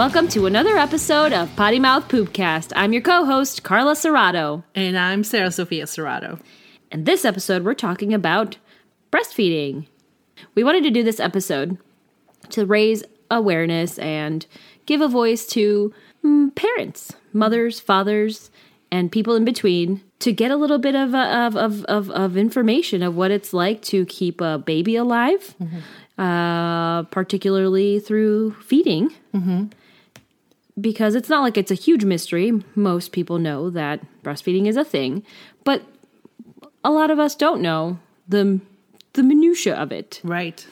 Welcome to another episode of Potty Mouth Poopcast. I'm your co host, Carla Serrato. And I'm Sarah Sophia Serrato. And this episode, we're talking about breastfeeding. We wanted to do this episode to raise awareness and give a voice to mm, parents, mothers, fathers, and people in between to get a little bit of, uh, of, of, of, of information of what it's like to keep a baby alive, uh, particularly through feeding. Because it's not like it's a huge mystery. Most people know that breastfeeding is a thing, but a lot of us don't know the the minutia of it. Right.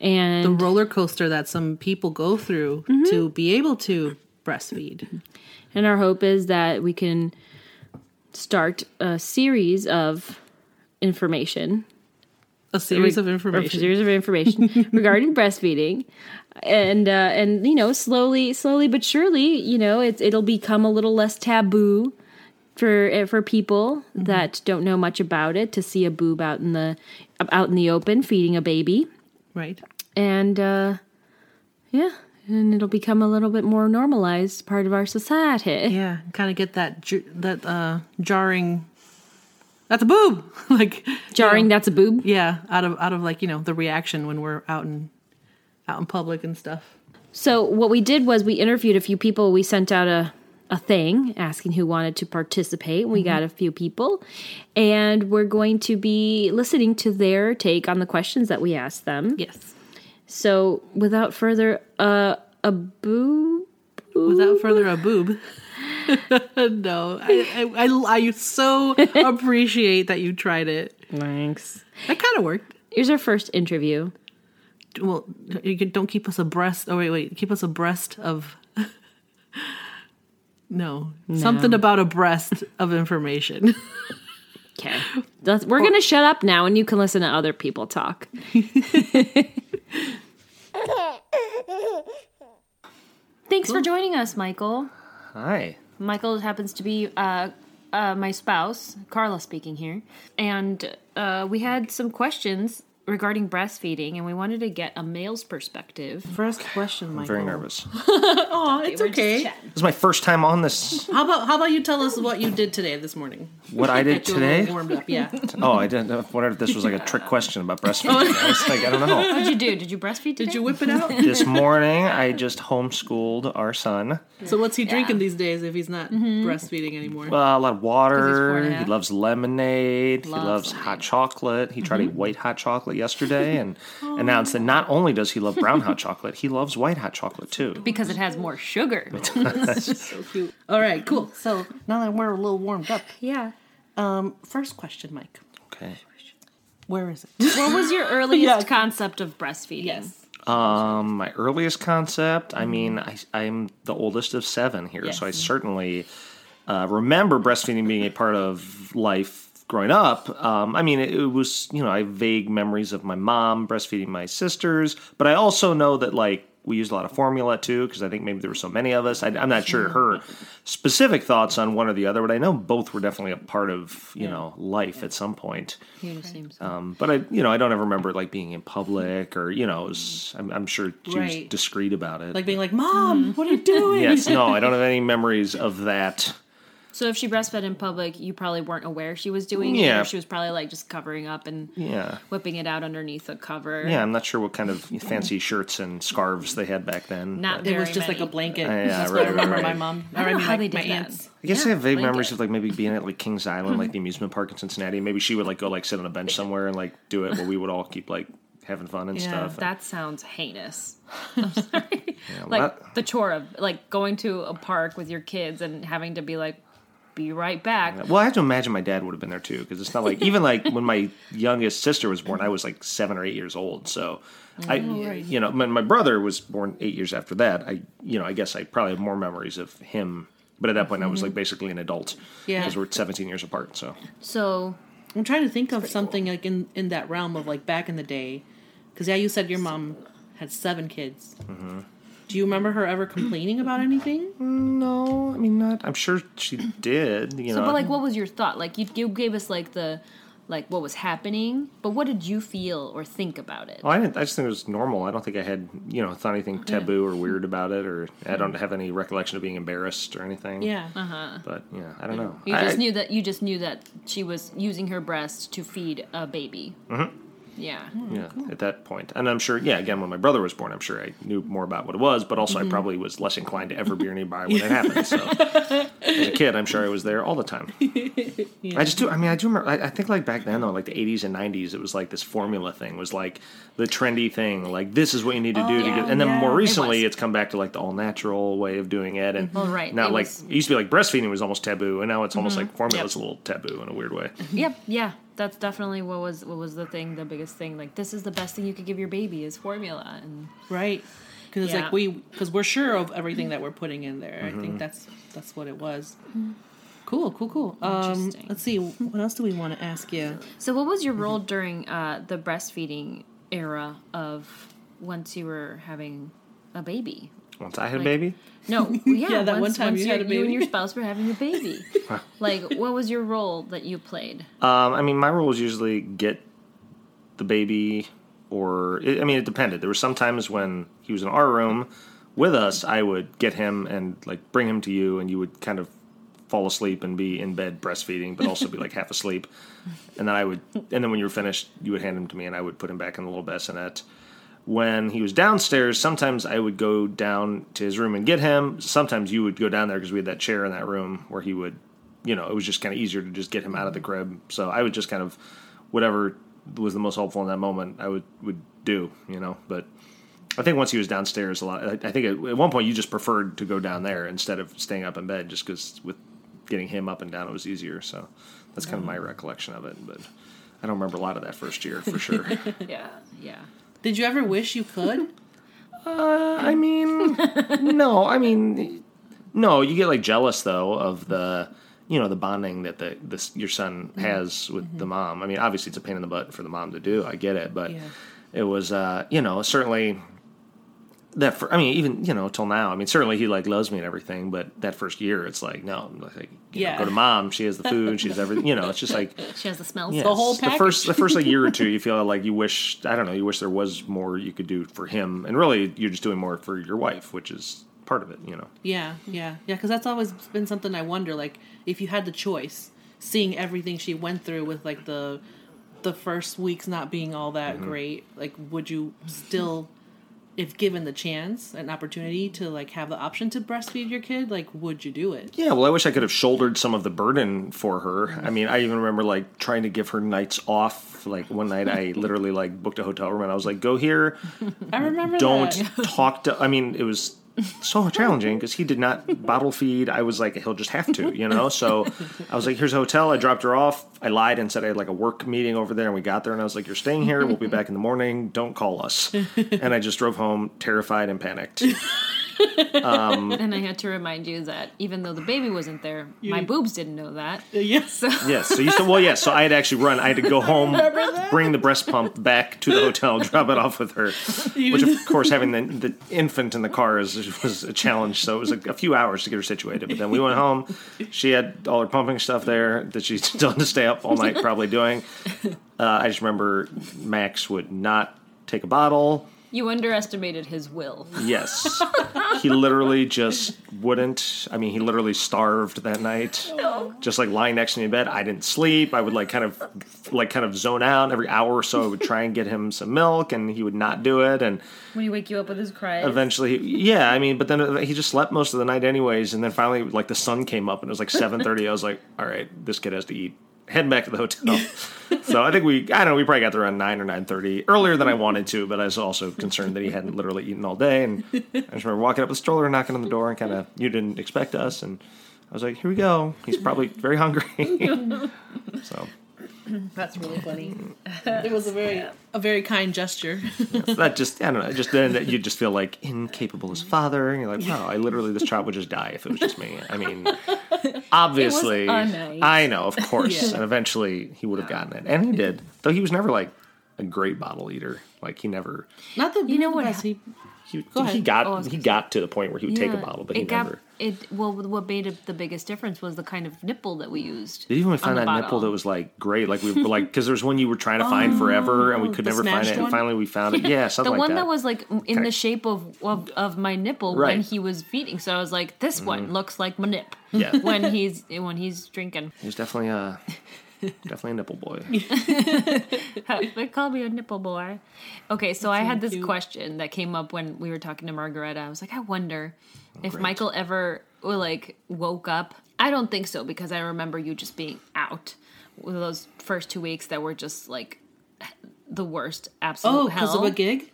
And The roller coaster that some people go through mm-hmm. to be able to breastfeed. And our hope is that we can start a series of information, A series of information. a series of information regarding breastfeeding, and uh, and you know slowly, slowly but surely, you know it's it'll become a little less taboo for uh, for people that don't know much about it to see a boob out in the out in the open feeding a baby, Right. and uh, yeah. And it'll become a little bit more normalized part of our society. Yeah. Kind of get that ju- that uh, jarring. That's a boob. like Jarring, that's a boob. Yeah. Out of out of like you know the reaction when we're out in out in public and stuff. So what we did was we interviewed a few people. We sent out a a thing asking who wanted to participate. We got a few people, and we're going to be listening to their take on the questions that we asked them. Yes. So without further uh, boob. Without further a boob. no, I, I, I, I so appreciate that you tried it. thanks. That kind of worked. Here's our first interview. Well, you can, don't keep us abreast. Oh wait, wait, keep us abreast of. no, something about a breast of information. Okay, That's, we're gonna shut up now, and you can listen to other people talk. Thanks for joining us, Michael. Hi. Michael happens to be uh, uh, my spouse, Carla speaking here, and uh, we had some questions regarding breastfeeding, and we wanted to get a male's perspective. First question, Michael. Very nervous. Oh, it's We're just okay. chatting. This is my first time on this. How about how about you tell us what you did today this morning? What I did Get you a little today? warmed up, yeah. Oh, I didn't know. What if this was like a trick question about breastfeeding? I was like, I don't know. What'd you do? Did you breastfeed today? Did you whip it out? This morning, I just homeschooled our son. So what's he drinking these days if he's not breastfeeding anymore? Uh, a lot of water. and a He half. loves lemonade. he Loves loves lemonade. hot chocolate. He tried to eat white hot chocolate yesterday and announced that not only does he love brown hot chocolate, he loves white hot chocolate too. because it has more sugar. That's so cute. All right, cool. So now that we're a little warmed up, yeah. um, first question, Mike. Okay. Where is it? What was your earliest Yes. concept of breastfeeding? Yes. Um, my earliest concept. I mean, I, I'm the oldest of seven here, so I certainly uh, remember breastfeeding being a part of life growing up. Um, I mean, it, it was you know I have vague memories of my mom breastfeeding my sisters, but I also know that like we used a lot of formula too because I think maybe there were so many of us. I, I'm not sure her specific thoughts on one or the other, but I know both were definitely a part of you know life at some point. Um, but I, you know, I don't ever remember like being in public or you know, it was, I'm, I'm sure she was discreet about it. Like being like, Mom, what are you doing? yes, no, I don't have any memories of that. So if she breastfed in public, you probably weren't aware she was doing it. Yeah. Or she was probably like just covering up and Yeah, whipping it out underneath a cover. yeah, I'm not sure what kind of fancy shirts and scarves they had back then. Not but- It was Very just like a blanket. Yeah, That's right, what I remember right, my mom. I don't know how like, they did my that. aunts. I guess Yeah, I have vague blanket. memories of like maybe being at like Kings Island, like the mm-hmm. amusement park in Cincinnati. Maybe she would like go like sit on a bench somewhere and like do it, while we would all keep like having fun and Yeah, stuff. That sounds heinous. I'm sorry. well, like that- the chore of like going to a park with your kids and having to be like, be right back. Well, I have to imagine my dad would have been there too, because it's not like even like when my youngest sister was born, I was like seven or eight years old. So, I, you know, my, my brother was born eight years after that. I, you know, I guess I probably have more memories of him, but at that point, I was like basically an adult. Yeah. because we're seventeen years apart. So, So I'm trying to think of something like in, in that realm of like back in the day. Because, yeah, you said your mom had seven kids. Mm-hmm. Do you remember her ever complaining about anything? no, I mean, not. I'm sure she did. You So, know, but like, what was your thought? Like, you, you gave us like the like what was happening, but what did you feel or think about it? Well, I didn't. I just think it was normal. I don't think I had, you know, thought anything taboo or weird about it, or I don't have any recollection of being embarrassed or anything. Yeah. Uh huh. But yeah, I don't know. You I- just I- knew that you just knew that she was using her breast to feed a baby. Mm-hmm. Yeah. Yeah, at that point, and I'm sure. Yeah, again, when my brother was born, I'm sure I knew more about what it was, but also Mm-hmm. I probably was less inclined to ever be nearby when it happened. So, as a kid, I'm sure I was there all the time. I just do. I mean, I do remember. I, I think like back then, though, like the 80s and 90s, it was like this formula thing was like the trendy thing. Like this is what you need to oh, do to get. And then Yeah. more recently, was. it's come back to like the all natural way of doing it. And Well, right. now, It like was- it used to be like breastfeeding was almost taboo, and now it's almost mm-hmm. like formula's Yep. a little taboo in a weird way. Yep. Yeah. That's definitely what was what was the thing, the biggest thing. Like this is the best thing you could give your baby is formula, and Right. Because it's Yeah. like we, because we're sure of everything that we're putting in there. I Mm-hmm. think that's that's what it was. Cool, cool, cool. Um, let's see. What else do we want to ask you? So, what was your role during uh, the breastfeeding era of once you were having a baby? Once I had a baby, No, yeah, Yeah, that one time once you had your- a You and your spouse were having a baby. like, what was your role that you played? Um, I mean, my role was usually get the baby, or I mean, it depended. There were some times when he was in our room with us, I would get him and like bring him to you, and you would kind of fall asleep and be in bed breastfeeding, but also be like half asleep. And then I would, and then when you were finished, you would hand him to me, and I would put him back in the little bassinet. When he was downstairs, sometimes I would go down to his room and get him. Sometimes you would go down there because we had that chair in that room where he would, you know, it was just kind of easier to just get him out of the crib. So I would just kind of, whatever was the most helpful in that moment, I would would do, you know. But I think once he was downstairs, a lot. I, I think at, at one point you just preferred to go down there instead of staying up in bed, just because with getting him up and down it was easier. So that's kind of my mm. recollection of it. But I don't remember a lot of that first year for sure. Yeah, yeah. Did you ever wish you could? Uh, I mean, no, I mean, no. You get like jealous though of the, you know, the bonding that the this your son has with the mom. I mean, obviously it's a pain in the butt for the mom to do. I get it, but Yeah. it was, uh, you know, certainly that. For, I mean, even you know, till now. I mean, certainly he like loves me and everything, but that first year, it's like no, like you know, Yeah. go to mom. She has the food. She has everything. You know, it's just like She has the smells. yeah, The whole the first the first like year or two, you feel like you wish I don't know, you wish there was more you could do for him, and really you're just doing more for your wife, which is part of it, you know. Yeah, yeah, yeah. Because that's always been something I wonder. Like, if you had the choice, seeing everything she went through with like the the first weeks not being all that mm-hmm. great, like, would you still, if given the chance, an opportunity to like have the option to breastfeed your kid, like, would you do it? Yeah, well, I wish I could have shouldered some of the burden for her. I mean, I even remember like trying to give her nights off. Like one night, I literally like booked a hotel room and I was like, "Go here, I remember. don't that. talk to." I mean, it was so challenging because he did not bottle feed. I was like, he'll just have to, you know. So I was like, here's a hotel. I dropped her off. I lied and said I had like a work meeting over there, and we got there, and I was like, you're staying here. We'll be back in the morning. Don't call us. And I just drove home terrified and panicked. And I had to remind you that even though the baby wasn't there, my boobs didn't know that. Yes. Yes. So you said, well, yes. So I had actually run. I had to go home, bring the breast pump back to the hotel, drop it off with her. Which, of course, having the, the infant in the car is, was a challenge. So it was a, a few hours to get her situated. But then we went home. She had all her pumping stuff there that she still had to stay up all night probably doing. Uh, I just remember Max would not take a bottle. You underestimated his will. Yes. he literally just wouldn't. I mean, he literally starved that night. No. Just like lying next to me in bed. I didn't sleep. I would like kind of like kind of zone out every hour or so. I would try and get him some milk and he would not do it and When he wake you up with his cries. eventually yeah, I mean, but then he just slept most of the night anyways and then finally like the sun came up and it was like 7:30. I was like, "All right, this kid has to eat." Heading back to the hotel. so I think we I don't know, we probably got there around 9 or 9:30. Earlier than I wanted to, but I was also concerned that he hadn't literally eaten all day and I just remember walking up the stroller, knocking on the door, and kind of you didn't expect us, and I was like, "Here we go." He's probably very hungry. so That's really funny. it was a very a very kind gesture. that just I don't know. Just then that you just feel like incapable as father, and you're like, "Wow, I literally this child would just die if it was just me." I mean, obviously. I know, of course, Yeah. and eventually he would have gotten it, and he did. Though he was never like a great bottle eater. Like he never. Not the You know what best. He, He, Go he got Oh, he got to the point where he would take a bottle, but he got never. It well, what made it the biggest difference was the kind of nipple that we used. Did even we find the that nipple that was like great? Like we were like because there's one you were trying to find forever and we could never find smashed it, and finally we found it. Yeah, The something like one that. that. was like m- in the shape of, of of my nipple when Right. Mm-hmm. he was feeding. So I was like, this one looks like my nip. Yeah. when he's when he's drinking. He was definitely a definitely a nipple boy. they call me a nipple boy. Okay, so I had this cute. question that came up when we were talking to Margareta. I was like, I wonder Oh, if great. Michael ever like woke up. I don't think so because I remember you just being out with those first two weeks that were just like the worst absolute Oh, hell. because of a gig?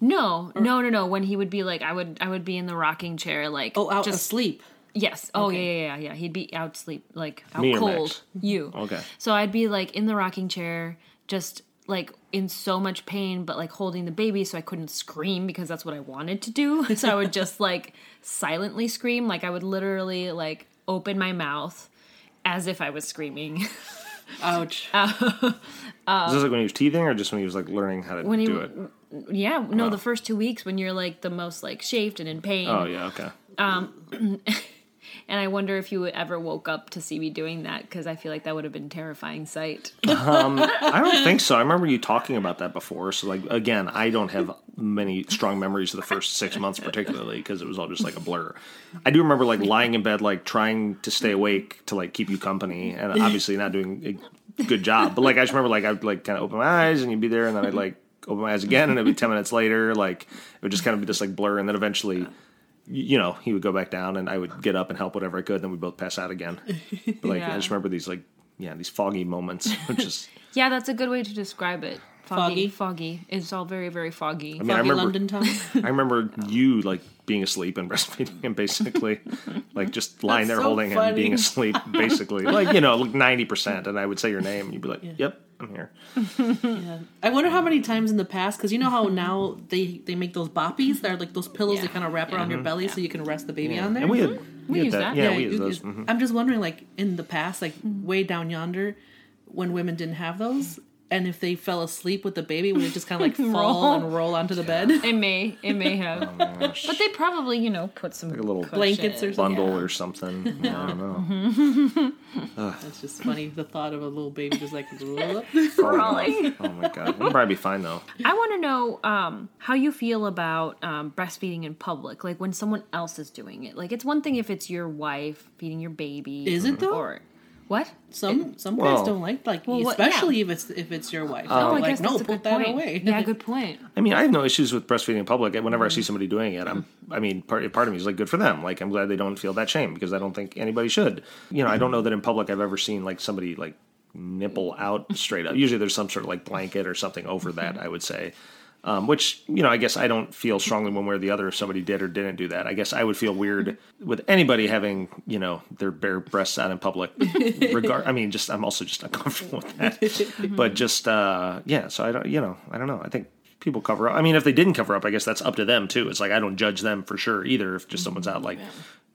no, no, no, no. When he would be like, I would, I would be in the rocking chair, like Oh, out just asleep. Yes. Oh Okay. yeah, yeah, yeah, yeah. He'd be out sleep, like out Me or cold. Max? You. Okay. So I'd be like in the rocking chair, just like in so much pain, but like holding the baby, so I couldn't scream because that's what I wanted to do. So I would just like silently scream, like I would literally like open my mouth as if I was screaming. Ouch. Uh, Is this like when he was teething or just when he was like learning how to When he- do it? yeah, no, the oh. first two weeks when you're like the most like chafed and in pain. Oh yeah, okay. Um, And I wonder if you ever woke up to see me doing that because I feel like that would have been a terrifying sight. Um, I don't think so. I remember you talking about that before. So like again, I don't have many strong memories of the first six months, particularly because it was all just like a blur. I do remember like lying in bed, like trying to stay awake to like keep you company, and obviously not doing a good job. But like I just remember like I'd like kind of open my eyes and you'd be there, and then I'd like open my eyes again, and it'd be ten minutes later. Like it would just kind of be this like blur, and then eventually. Y- You know, he would go back down, and I would get up and help whatever I could. Then we both pass out again. But like, I just remember these like, yeah, these foggy moments, which is Yeah, that's a good way to describe it. Foggy? Foggy. Foggy. It's all very, very foggy. I mean, I remember, London time. I remember you like being asleep and breastfeeding him, basically, like just lying That's there so holding him, being asleep, basically, like you know, like ninety percent. And I would say your name, and you'd be like, "Yep, I'm here." I wonder how many times in the past, because you know how now they they make those boppies that are like those pillows Yeah. that kind of wrap around your belly so you can rest the baby on there. And we had, we, We had use that. that. Yeah, we you- used those. you- mhm. I'm just wondering, like in the past, like way down yonder, when women didn't have those, and if they fell asleep with the baby, would it just kind of like fall Roll. and roll onto the bed? It may, it may have, Gosh, but they probably, you know, put some like a little Blankets or something. bundle or something. I don't know. That's just funny. The thought of a little baby just like. crawling. Oh my god, we'll probably be fine though. I want to know um, how you feel about um, breastfeeding in public, like when someone else is doing it. Like it's one thing if it's your wife feeding your baby. Is it, though? Or what? Some some Well- guys don't like like Well, what- especially if it's if it's your wife. Oh, They're oh, I like guess no, that's a put good that point. away. Yeah, good point. I mean, I have no issues with breastfeeding in public. Whenever I see somebody doing it, I'm. I mean, part part of me is like, good for them. Like, I'm glad they don't feel that shame because I don't think anybody should. You know, I don't know that in public I've ever seen like somebody like nipple out straight up. Usually, there's some sort of like blanket or something over that. I would say. Um, which you know, I guess I don't feel strongly one way or the other if somebody did or didn't do that. I guess I would feel weird with anybody having you know their bare breasts out in public. Regard, I mean, just I'm also just uncomfortable with that. but just uh, yeah, so I don't, you know, I don't know. I think people cover up. I mean, if they didn't cover up, I guess that's up to them too. It's like I don't judge them for sure either. If just someone's out like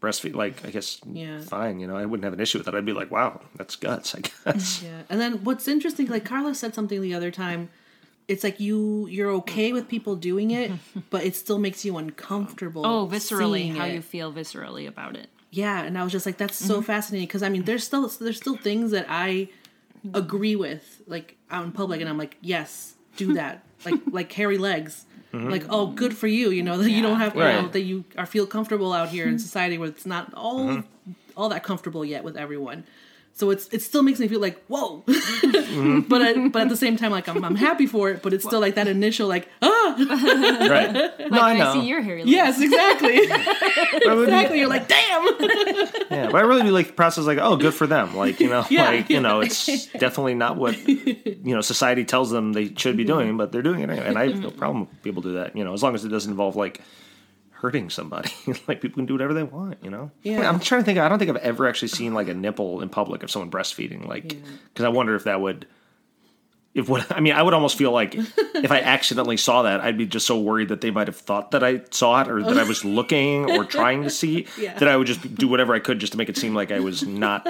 breastfeed, like I guess Yeah. fine. You know, I wouldn't have an issue with that. I'd be like, wow, that's guts. I guess. Yeah. And then what's interesting, like Carla said something the other time. It's like you you're okay with people doing it, but it still makes you uncomfortable. Oh, viscerally, how it. you feel viscerally about it. Yeah, and I was just like, that's so mm-hmm. fascinating because I mean, there's still there's still things that I agree with, like out in public, and I'm like, yes, do that, like like hairy legs, mm-hmm. like oh, good for you, you know that you don't have you know that you are feel comfortable out here in society where it's not all mm-hmm. all that comfortable yet with everyone. So it's it still makes me feel like whoa, but I, but at the same time like I'm I'm happy for it, but it's still like that initial like ah right. No, I when know. I see your hair. yes exactly But I would be- exactly you're like damn Yeah, but I really do like the process. Like, oh, good for them. Like, you know, Yeah. like you know, it's definitely not what you know society tells them they should be doing, but they're doing it anyway. And I have no problem with people do that. You know, as long as it doesn't involve like hurting somebody. like people can do whatever they want. You know. Yeah. I'm trying to think. I don't think I've ever actually seen like a nipple in public of someone breastfeeding. Like, because I wonder if that would. If what I mean, I would almost feel like if I accidentally saw that, I'd be just so worried that they might have thought that I saw it or that I was looking or trying to see Yeah. that I would just do whatever I could just to make it seem like I was not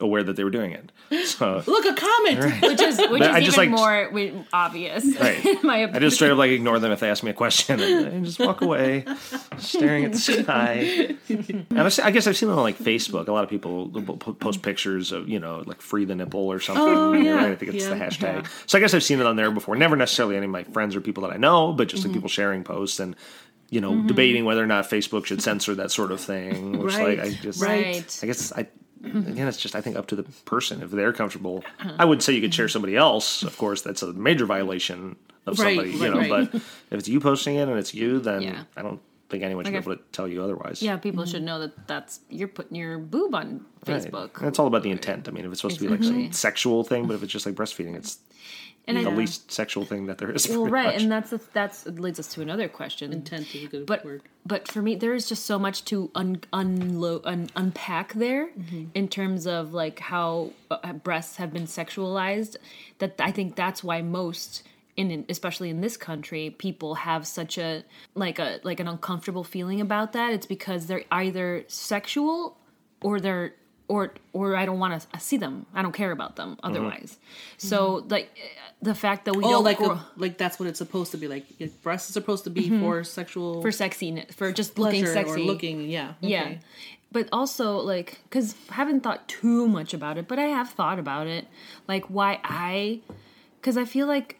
aware that they were doing it. So Look, a comment. which is which I is just, even like- more wi- obvious. Right. in my I just straight up like ignore them if they ask me a question and, and just walk away, staring at the sky. And I've I guess I've seen it on like Facebook. A lot of people post pictures of you know like free the nipple or something. Oh, yeah. right? I think it's the hashtag. Yeah. So I guess I've seen it on there before. Never necessarily any of my friends or people that I know, but Mm-hmm. just like people sharing posts and you know debating whether or not Facebook should censor that sort of thing. Which like I Right. just Right. I guess I Mm-hmm. again it's just I think up to the person if they're comfortable. I would say you could share somebody else. Of course, that's a major violation of Right, somebody, you right, know. right. But if it's you posting it and it's you, then Yeah. I don't think anyone should Like be able to tell you otherwise. Yeah, people should know that that's you're putting your boob on Facebook. And it's all about the intent. I mean, if it's supposed to be like some sexual thing, but if it's just like breastfeeding, it's And the I, least sexual thing that there is. well, right, much. and that's the, that's it leads us to another question. Intent is a good but word. but for me there is just so much to un, unlo- un, unpack there in terms of like how uh, breasts have been sexualized that i think that's why most in especially in this country people have such a like a like an uncomfortable feeling about that it's because they're either sexual or they're or or I don't want to see them. I don't care about them mm-hmm. otherwise. So mm-hmm. like the fact that we Oh, don't like grow- a, like that's what it's supposed to be. Like breasts are supposed to be mm-hmm. for sexual for sexiness for just looking sexy or looking. Yeah. Yeah. But also, like, because I haven't thought too much about it, but I have thought about it. Like, why I. Because I feel like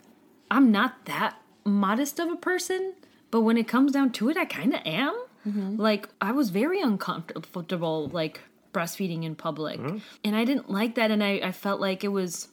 I'm not that modest of a person, but when it comes down to it, I kind of am. Mm-hmm. Like, I was very uncomfortable, like, breastfeeding in public. Mm-hmm. And I didn't like that. And I, I felt like it was.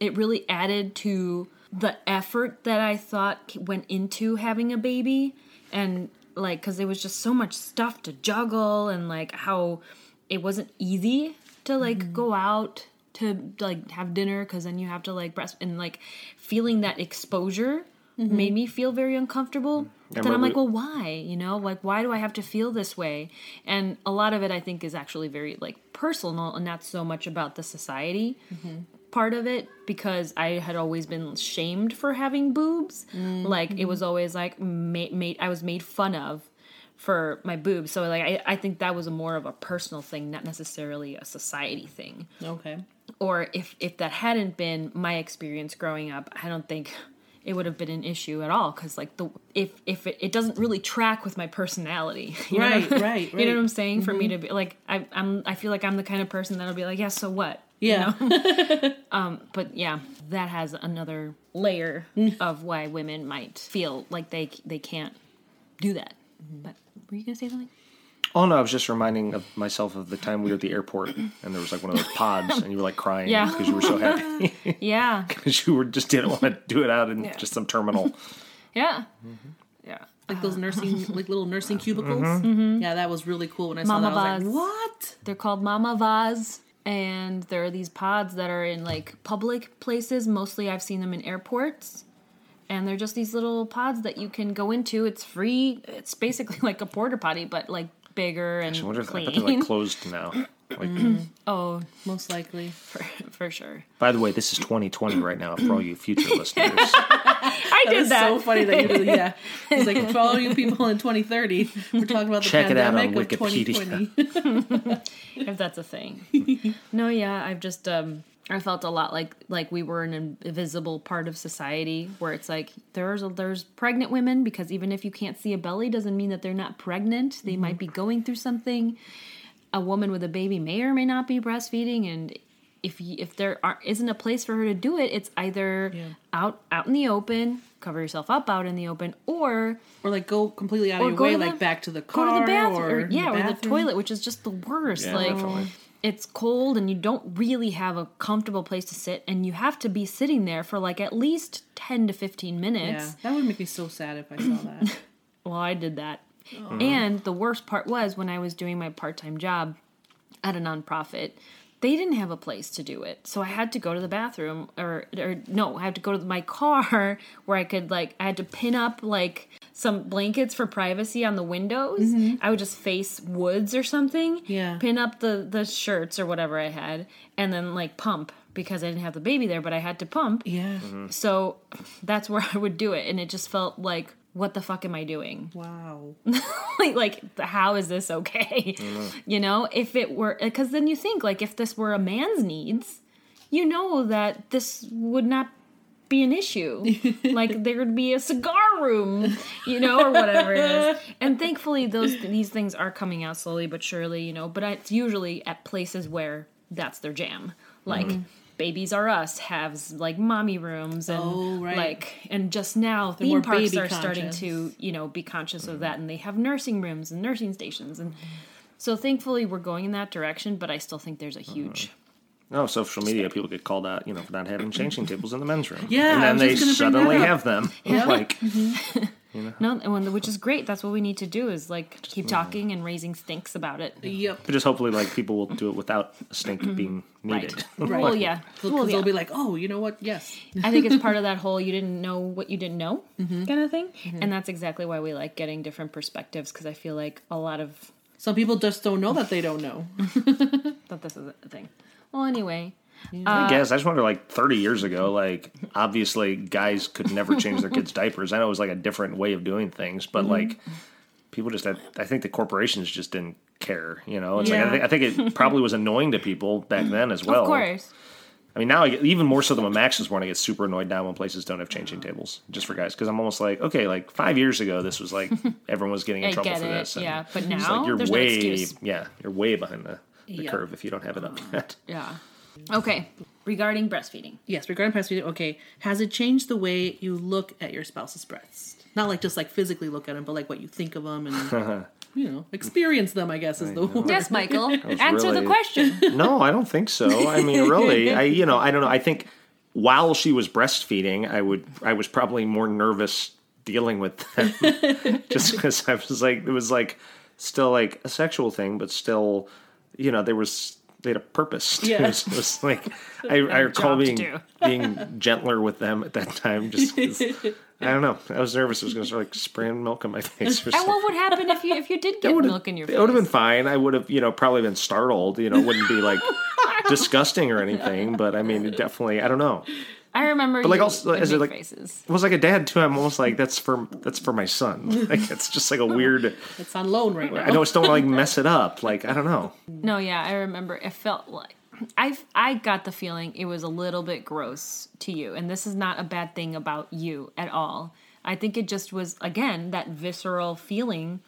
It really added to the effort that I thought went into having a baby. And like because there was just so much stuff to juggle and like how it wasn't easy to like mm-hmm. go out to like have dinner because then you have to like breast and like feeling that exposure mm-hmm. made me feel very uncomfortable but then i'm like remember- well why you know like why do i have to feel this way and a lot of it i think is actually very like personal and not so much about the society mm-hmm. part of it because I had always been shamed for having boobs. Mm-hmm. Like it was always like made, made I was made fun of for my boobs. So like I, I think that was a more of a personal thing, not necessarily a society thing. Okay. Or if if that hadn't been my experience growing up, I don't think it would have been an issue at all because like the if if it, it doesn't really track with my personality you know? Right, right, you know what i'm saying for me mm-hmm. to be like I, i'm i feel like i'm the kind of person that'll be like yeah so what Yeah. Um, but yeah, that has another layer mm. of why women might feel like they they can't do that. Mm-hmm. But were you gonna say something? Oh no, I was just reminding of myself of the time we were at the airport and there was like one of those pods and you were like crying Yeah. because you were so happy Yeah, because you were just didn't want to do it out in just some terminal. yeah, mm-hmm. yeah. like those nursing, like little nursing cubicles. Mm-hmm. Mm-hmm. Yeah, that was really cool when I saw Mama that. I was Vaz. like, what? They're called Mamavas, and there are these pods that are in like public places. Mostly, I've seen them in airports. And they're just these little pods that you can go into. It's free. It's basically like a porta potty, but like bigger and I wonder if I clean. bet they're like closed now. Like, oh, Most likely. for, for sure. by the way, this is 2020 right now for all you future listeners. I did It's that. so funny that you really, yeah. It's like for all you people in 2030, we're talking about the Check it out on pandemic of Wikipedia. 2020. if that's a thing. no, yeah, I've just um I felt a lot like like we were an invisible part of society where it's like there's there's pregnant women because even if you can't see a belly doesn't mean that they're not pregnant. They might be going through something. A woman with a baby may or may not be breastfeeding and if you, if there are, isn't a place for her to do it, it's either Yeah. out out in the open, cover yourself up out in the open, or Or like go completely out of your way, to like the- back to the go car to the bathroom, or, or, yeah, or the toilet, which is just the worst. Yeah, like definitely. It's cold and you don't really have a comfortable place to sit, and you have to be sitting there for like at least ten to fifteen minutes. Yeah, that would make me so sad if I saw that. Well, I did that, and the worst part was when I was doing my part time job at a nonprofit. They didn't have a place to do it, so I had to go to the bathroom, or or no, I had to go to my car where I could like I had to pin up like some blankets for privacy on the windows. Mm-hmm. I would just face woods or something. Yeah. Pin up the the shirts or whatever I had, and then like pump because I didn't have the baby there, but I had to pump. yeah. Mm-hmm. So that's where I would do it, and it just felt like what the fuck am I doing? Wow. like, like how is this okay? You know, if it were because then you think like if this were a man's needs, you know that this would not be an issue. like there would be a cigar room, you know, or whatever it is. And thankfully, those these things are coming out slowly but surely, you know. But it's usually at places where that's their jam, like. Babies R Us has like mommy rooms and Oh, right. like and just now more theme parks are starting to you know be conscious of that and they have nursing rooms and nursing stations and so thankfully we're going in that direction but I still think there's a huge No, social media people get called out, you know, for not having changing tables in the men's room. Yeah, and then they just gonna bring suddenly that up. have them. Like, mm-hmm. no and when, which is great that's what we need to do is like keep talking and raising stinks about it Yep. but just hopefully, like people will do it without a stink mm-hmm. being needed. right Right. well yeah Because well, they'll be like, oh, you know what? Yes. I think it's part of that whole you didn't know what you didn't know mm-hmm. kind of thing and that's exactly why we like getting different perspectives because I feel like a lot of Some people just don't know that they don't know. that this is a thing well anyway I guess I just wonder, like thirty years ago, like obviously guys could never change their kids' diapers. I know it was like a different way of doing things, but Mm-hmm. like people just, had, I think the corporations just didn't care. You know, it's like I Yeah. think, I think it probably was annoying to people back then as well. of course I mean, now I get, even more so than when Max was born, I get super annoyed now when places don't have changing tables just for guys because I'm almost like, okay, like five years ago, this was like everyone was getting in I trouble get for it this. and yeah but now like you're there's way, no yeah, you're way behind the, the Yeah. curve if you don't have it up um, yet. yeah okay regarding breastfeeding Yes, regarding breastfeeding, okay, has it changed the way you look at your spouse's breasts? Not like just like physically look at them, but like what you think of them and you know experience them. I guess is the word. Yes, Michael. Answer really- the question. No, I don't think so. I mean, really, I you know, I don't know. I think while she was breastfeeding, I would I was probably more nervous dealing with them, just because I was like it was like still like a sexual thing, but still, you know, there was they had a purpose. Yeah. it, was, it was like I, I recall being being gentler with them at that time. Just I don't know. I was nervous. I was going to start like spraying milk on my face or And what would happen if you if you did get milk in your face? It would have been fine. I would have, you know, probably been startled. You know, wouldn't be like disgusting or anything. But I mean, definitely, I don't know. I remember. But like, you also, would is it like- faces? It was like a dad too. I'm almost like that's for that's for my son. Like it's just like a weird. It's on loan right now. I just don't like mess it up. Like I don't know. No, yeah, I remember. It felt like I I got the feeling it was a little bit gross to you, and this is not a bad thing about you at all. I think it just was again that visceral feeling.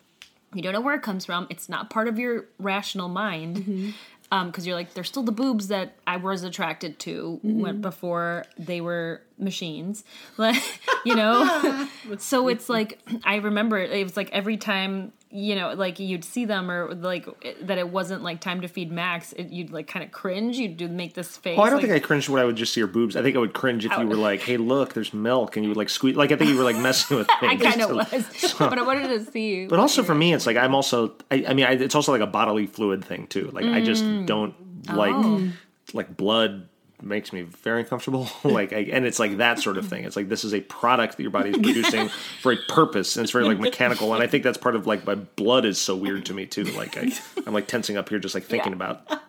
You don't know where it comes from. It's not part of your rational mind. Mm-hmm. Because you're like, they're still the boobs that I was attracted to Mm-hmm. when, before they were machines, like you know. so it's like I remember it was like every time you know, like you'd see them or like it, that it wasn't like time to feed Max. It, you'd like kind of cringe. You'd do make this face. Well, I don't like, think I cringed when I would just see her boobs. I think I would cringe if you were like, "Hey, look, there's milk," and you would like squeeze. Like I think you were like messing with I kind of So- was, but I wanted to see. But also for me, it's like I'm also. I, I mean, I, it's also like a bodily fluid thing too. Like I just Mm. don't like Oh. like blood makes me very uncomfortable. like, I, and it's like that sort of thing. It's like this is a product that your body is producing for a purpose, and it's very like mechanical. And I think that's part of like my blood is so weird to me too. Like I, I'm like tensing up here just like thinking Yeah. about.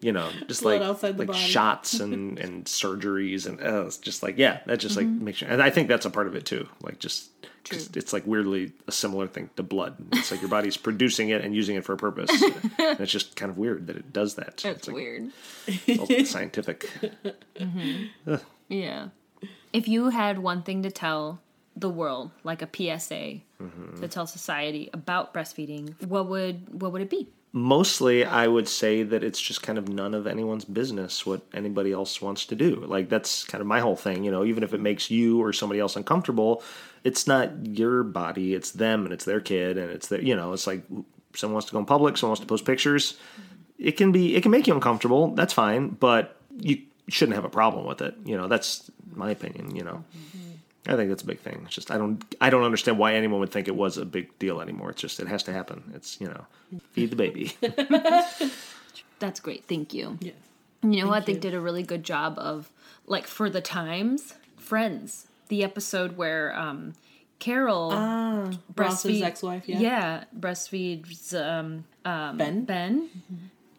You know, just Blood like like body. shots and and surgeries and uh, it's just like yeah, that just like makes sure. And I think that's a part of it too. Like just True. it's like weirdly a similar thing to blood. It's like your body's producing it and using it for a purpose. and it's just kind of weird that it does that. It's it's like weird. scientific. Yeah. If you had one thing to tell the world, like a PSA, Mm-hmm. to tell society about breastfeeding, what would what would it be? Mostly, I would say that it's just kind of none of anyone's business what anybody else wants to do. Like that's kind of my whole thing. You know, even if it makes you or somebody else uncomfortable, it's not your body. It's them and it's their kid and it's their. You know, it's like someone wants to go in public, someone wants to post pictures. It can be. It can make you uncomfortable. That's fine, but you shouldn't have a problem with it. You know, that's my opinion. You know. I think that's a big thing. It's just I don't I don't understand why anyone would think it was a big deal anymore. It's just it has to happen. It's you know feed the baby. That's great. Thank you. Yeah. You know what? They did a really good job of like for the times, Friends, the episode where um Carol Ah, Ross's ex-wife. Yeah. yeah, breastfeeds um Ben. Ben.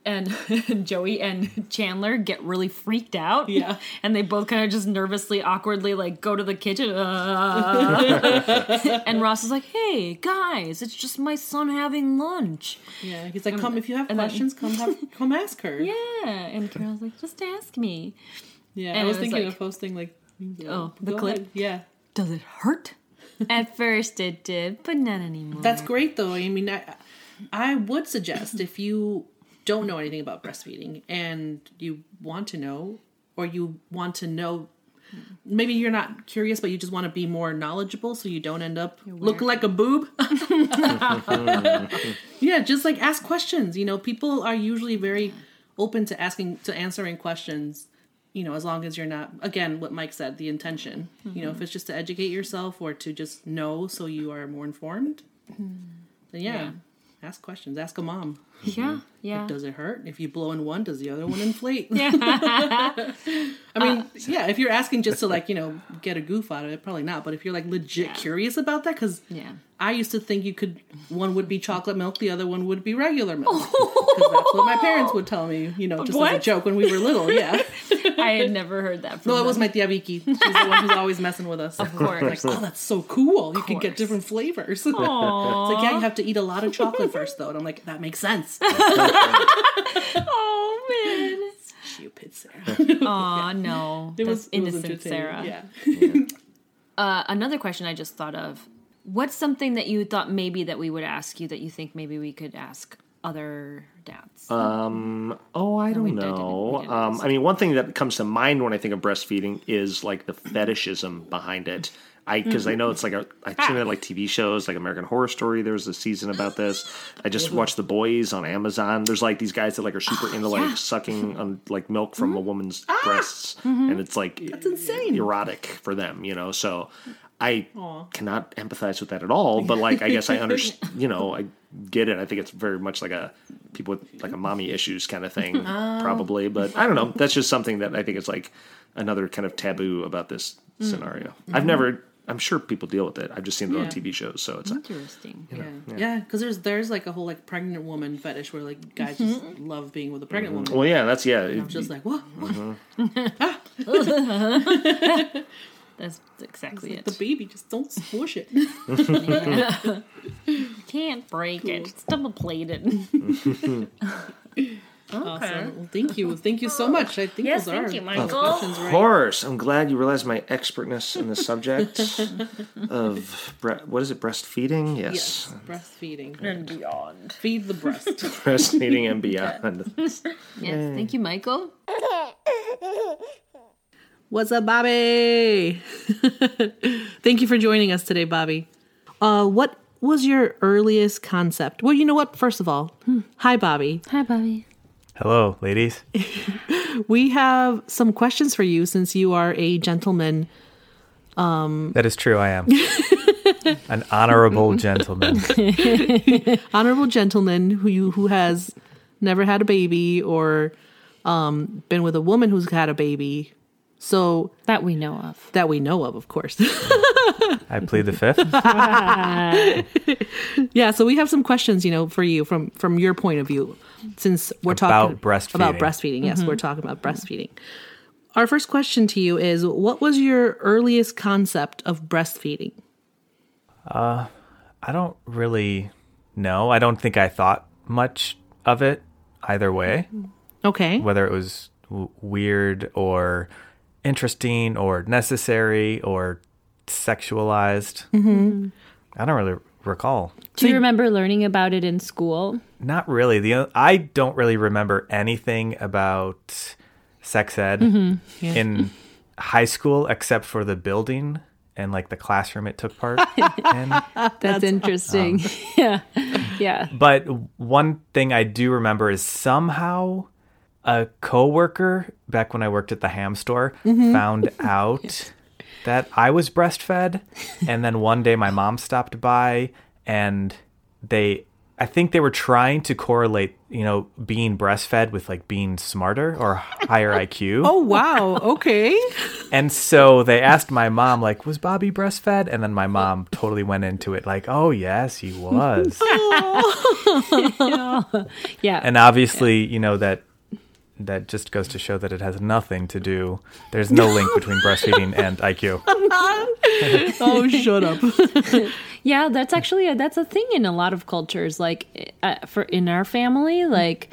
and Joey and Chandler get really freaked out. Yeah. And they both kind of just nervously, awkwardly like go to the kitchen. Uh, and Ross is like, "Hey guys, it's just my son having lunch." Yeah, he's like, come if you have and then- questions, come have, come ask her. Yeah. And Carol's like, "Just ask me." Yeah, And I was was thinking like- of posting like, Oh, the go clip? ahead. Yeah, Does it hurt? At first it did, but not anymore. that's great though. I mean, I, I would suggest if you don't know anything about breastfeeding and you want to know, or you want to know. Maybe you're not curious, but you just want to be more knowledgeable, so you don't end up looking like a boob. yeah, just like ask questions. You know, people are usually very open to asking to answering questions you know as long as you're not again what mike said the intention you know if mm-hmm. it's just to educate yourself or to just know so you are more informed mm-hmm. then yeah, Yeah. ask questions ask a mom Yeah, mm-hmm. yeah. does it hurt if you blow in one does the other one inflate yeah. i mean uh, yeah if you're asking just to like you know get a goof out of it probably not but if you're like legit Yeah. curious about that because Yeah. I used to think you could one would be chocolate milk, the other one would be regular milk. Because that's what my parents would tell me, you know, just as a joke when we were little. Yeah. I had never heard that from No, it was my tia Vicky. She's the one who's always messing with us. Of course. Like, oh, that's so cool. You can get different flavors. it's like, yeah, you have to eat a lot of chocolate first, though. And I'm like, that makes sense. Oh man. Stupid Sarah. Aw, no. It was, was innocent entertaining. Sarah. Yeah. Uh, another question I just thought of. What's something that you thought maybe that we would ask you that you think maybe we could ask other dads? Um, oh, I don't did- know. didn't Um. I mean, one thing that comes to mind when I think of breastfeeding is like the fetishism behind it. I because I mm-hmm. know it's like a I've seen it like TV shows like American Horror Story. There was a season about this. I just mm-hmm. watched The Boys on Amazon. There's like these guys that like are super oh, into like sucking on like milk from a mm-hmm. woman's ah! breasts, and it's like that's insane. erotic for them, you know. So I cannot empathize with that at all. But like I guess I understand. You know, I get it. I think it's very much like a people with like a mommy issues kind of thing, oh. probably. But I don't know. That's just something that I think is like another kind of taboo about this mm. scenario. Mm-hmm. I've never. I'm sure people deal with it. I've just seen it on TV shows, so it's Interesting. Yeah, yeah, because there's there's like a whole like pregnant woman fetish where like guys just mm-hmm. love being with a pregnant mm-hmm. woman. well, yeah, that's yeah. it- Just like what? what? Ah. That's exactly The it. The baby, just don't squish it. you Can't break it. It's double plated. Awesome. Well, thank you, thank you so much. I think Yes, those thank are you, Michael. questions Of right. course, I'm glad you realized my expertness in the subject of bre- what is it, breastfeeding? Yes, Yes, breastfeeding. and beyond. Feed the breast. breastfeeding and beyond. Yes, thank you, Michael. What's up, Bobby? Thank you for joining us today, Bobby. Uh, what was your earliest concept? Well, you know what? First of all, hi, Bobby. Hi, Bobby. Hello, ladies. We have some questions for you since you are a gentleman. That is true. I am an honorable gentleman. honorable gentleman who you who has never had a baby or um, been with a woman who's had a baby. So That we know of. that we know of, of course. I plead the fifth. yeah. So we have some questions, you know, for you from from your point of view, since we're talking About breastfeeding. About breastfeeding, yes, we're talking about breastfeeding. Our first question to you is: What was your earliest concept of breastfeeding? Uh, I don't really know. I don't think I thought much of it either way, Okay. whether it was w- weird or interesting or necessary or sexualized. Mm-hmm. I don't really recall. Do you remember learning about it in school? Not really. The I don't really remember anything about sex ed mm-hmm. in high school except for the building and like the classroom it took part in. That's interesting. Um, yeah. Yeah. But one thing I do remember is somehow a coworker back when I worked at the ham store mm-hmm. found out that I was breastfed, and then one day my mom stopped by and they I think they were trying to correlate, you know, being breastfed with like being smarter or higher IQ. Oh wow. Okay. And so they asked my mom, like, was Bobby breastfed? And then my mom totally went into it, like, oh, yes, he was. Yeah. and obviously, you know, that that just goes to show that it has nothing to do, there's no link between breastfeeding and IQ. oh, shut up. Yeah, that's actually a, that's a thing in a lot of cultures. Like uh, for in our family, like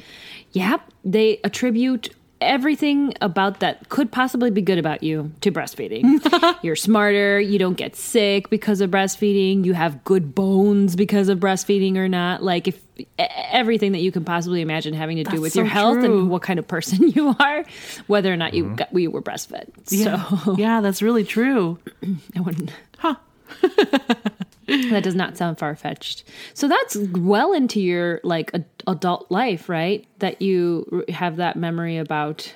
yeah, they attribute everything about that could possibly be good about you to breastfeeding. You're smarter, you don't get sick because of breastfeeding, you have good bones because of breastfeeding or not. Like if e- everything that you can possibly imagine having to do with so your health true. and what kind of person you are, whether or not you mm-hmm. got, we were breastfed. Yeah. So yeah, that's really true. I wouldn't. Huh. that does not sound far fetched. So that's well into your like ad- adult life, right? That you r- have that memory about.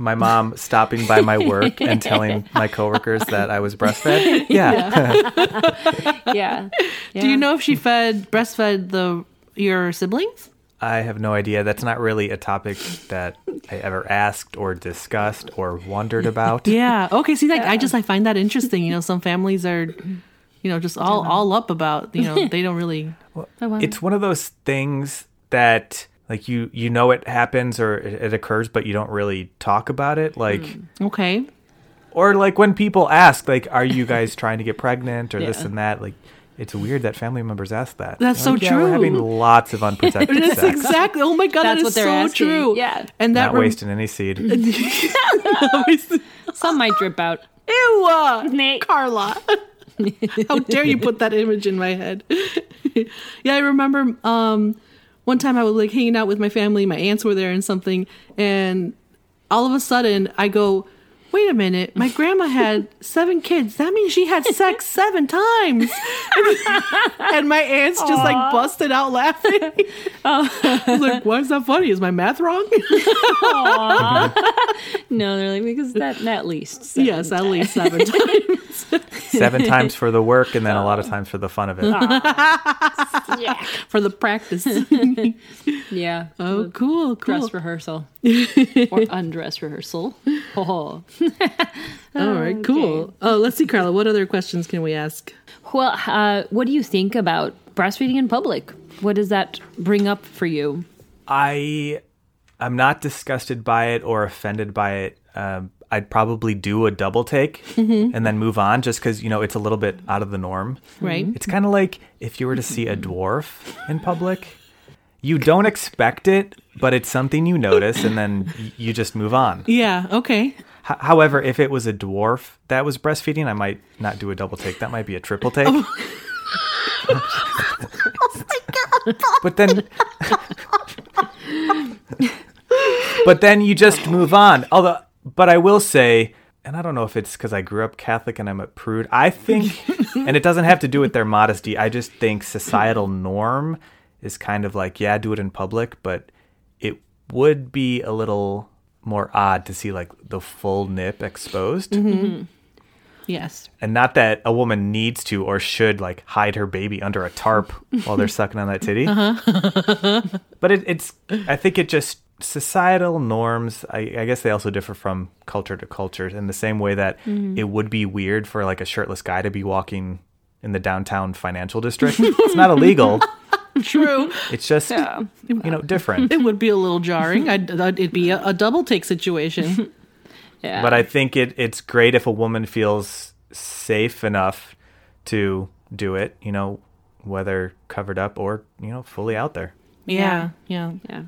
My mom stopping by my work and telling my coworkers that I was breastfed. Yeah. Yeah. Do you know if she fed breastfed the your siblings? I have no idea. That's not really a topic that I ever asked or discussed or wondered about. Yeah. Okay. See, like I just I find that interesting. You know, some families are, you know, just all all up about. You know, they don't really. Wow. It's one of those things that like you you know it happens or it, it occurs but you don't really talk about it like Okay. or like when people ask like are you guys trying to get pregnant or this and that like it's weird that family members ask that. That's so Like, yeah, We're true. having lots of unprotected That's sex. exactly. Oh my god, That's that what is they're so asking. true. Yeah. And that Not rem- wasting any seed. Some might drip out. Ew, uh, Nate. Carla. How dare you put that image in my head? yeah, I remember um, one time I was like hanging out with my family, my aunts were there and something, and all of a sudden I go, wait a minute, my grandma had seven kids. That means she had sex seven times. and my aunts just like busted out laughing. I was like, why is that funny? Is my math wrong? No, they're like because that at least. seven yes, at least seven times. Seven times for the work and then a lot of times for the fun of it. Yeah. For the practice. Yeah. Oh, cool, cool. Dress rehearsal or undress rehearsal. Oh. All right, cool. Oh, let's see, Carla. What other questions can we ask? Well, uh, what do you think about breastfeeding in public? What does that bring up for you? I I'm not disgusted by it or offended by it. Um, I'd probably do a double take and then move on just because, you know, it's a little bit out of the norm. Right. It's kind of like if you were to see a dwarf in public, you don't expect it, but it's something you notice and then you just move on. Yeah. Okay. H- however, if it was a dwarf that was breastfeeding, I might not do a double take. That might be a triple take. Oh, my god! but then But then you just move on. Although but I will say and I don't know if it's because I grew up Catholic and I'm a prude. I think, and it doesn't have to do with their modesty. I just think societal norm is kind of like, yeah, do it in public, but it would be a little more odd to see like the full nip exposed. Mm-hmm. Mm-hmm. Mm-hmm. Yes. And not that a woman needs to or should like hide her baby under a tarp while they're sucking on that titty. Uh-huh. but it, it's, I think it just, societal norms, I, I guess they also differ from culture to culture in the same way that it would be weird for like a shirtless guy to be walking in the downtown financial district. it's not illegal. True. It's just, you know, different. it would be a little jarring. I'd, I'd- it'd be a, a double take situation. Yeah. But I think it, it's great if a woman feels safe enough to do it, you know, whether covered up or, you know, fully out there. Yeah. Yeah. yeah.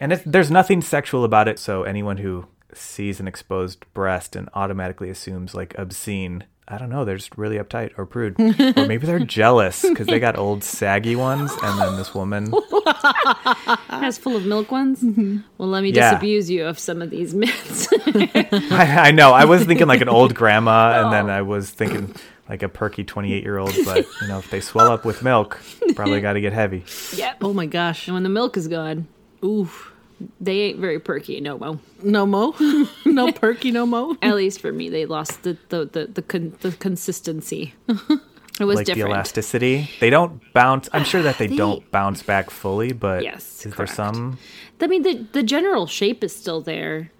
And it's, there's nothing sexual about it. So anyone who sees an exposed breast and automatically assumes like obscene, I don't know, they're just really uptight or prude. or maybe they're jealous because they got old saggy ones. And then this woman, Has full of milk ones. Mm-hmm. Well, let me Yeah. disabuse you of some of these myths. I, I know, I was thinking like an old grandma. And then I was thinking like a perky 28 year old. But, you know, if they swell up with milk, probably got to get heavy. yep. Oh my gosh. And when the milk is gone, Oof. They ain't very perky. No mo. No mo. no perky. No mo. At least for me, they lost the the the the, con- the consistency. It was like the elasticity. They don't bounce. I'm sure that they, They- don't bounce back fully, but Yes, is correct. there some? I mean, the the general shape is still there.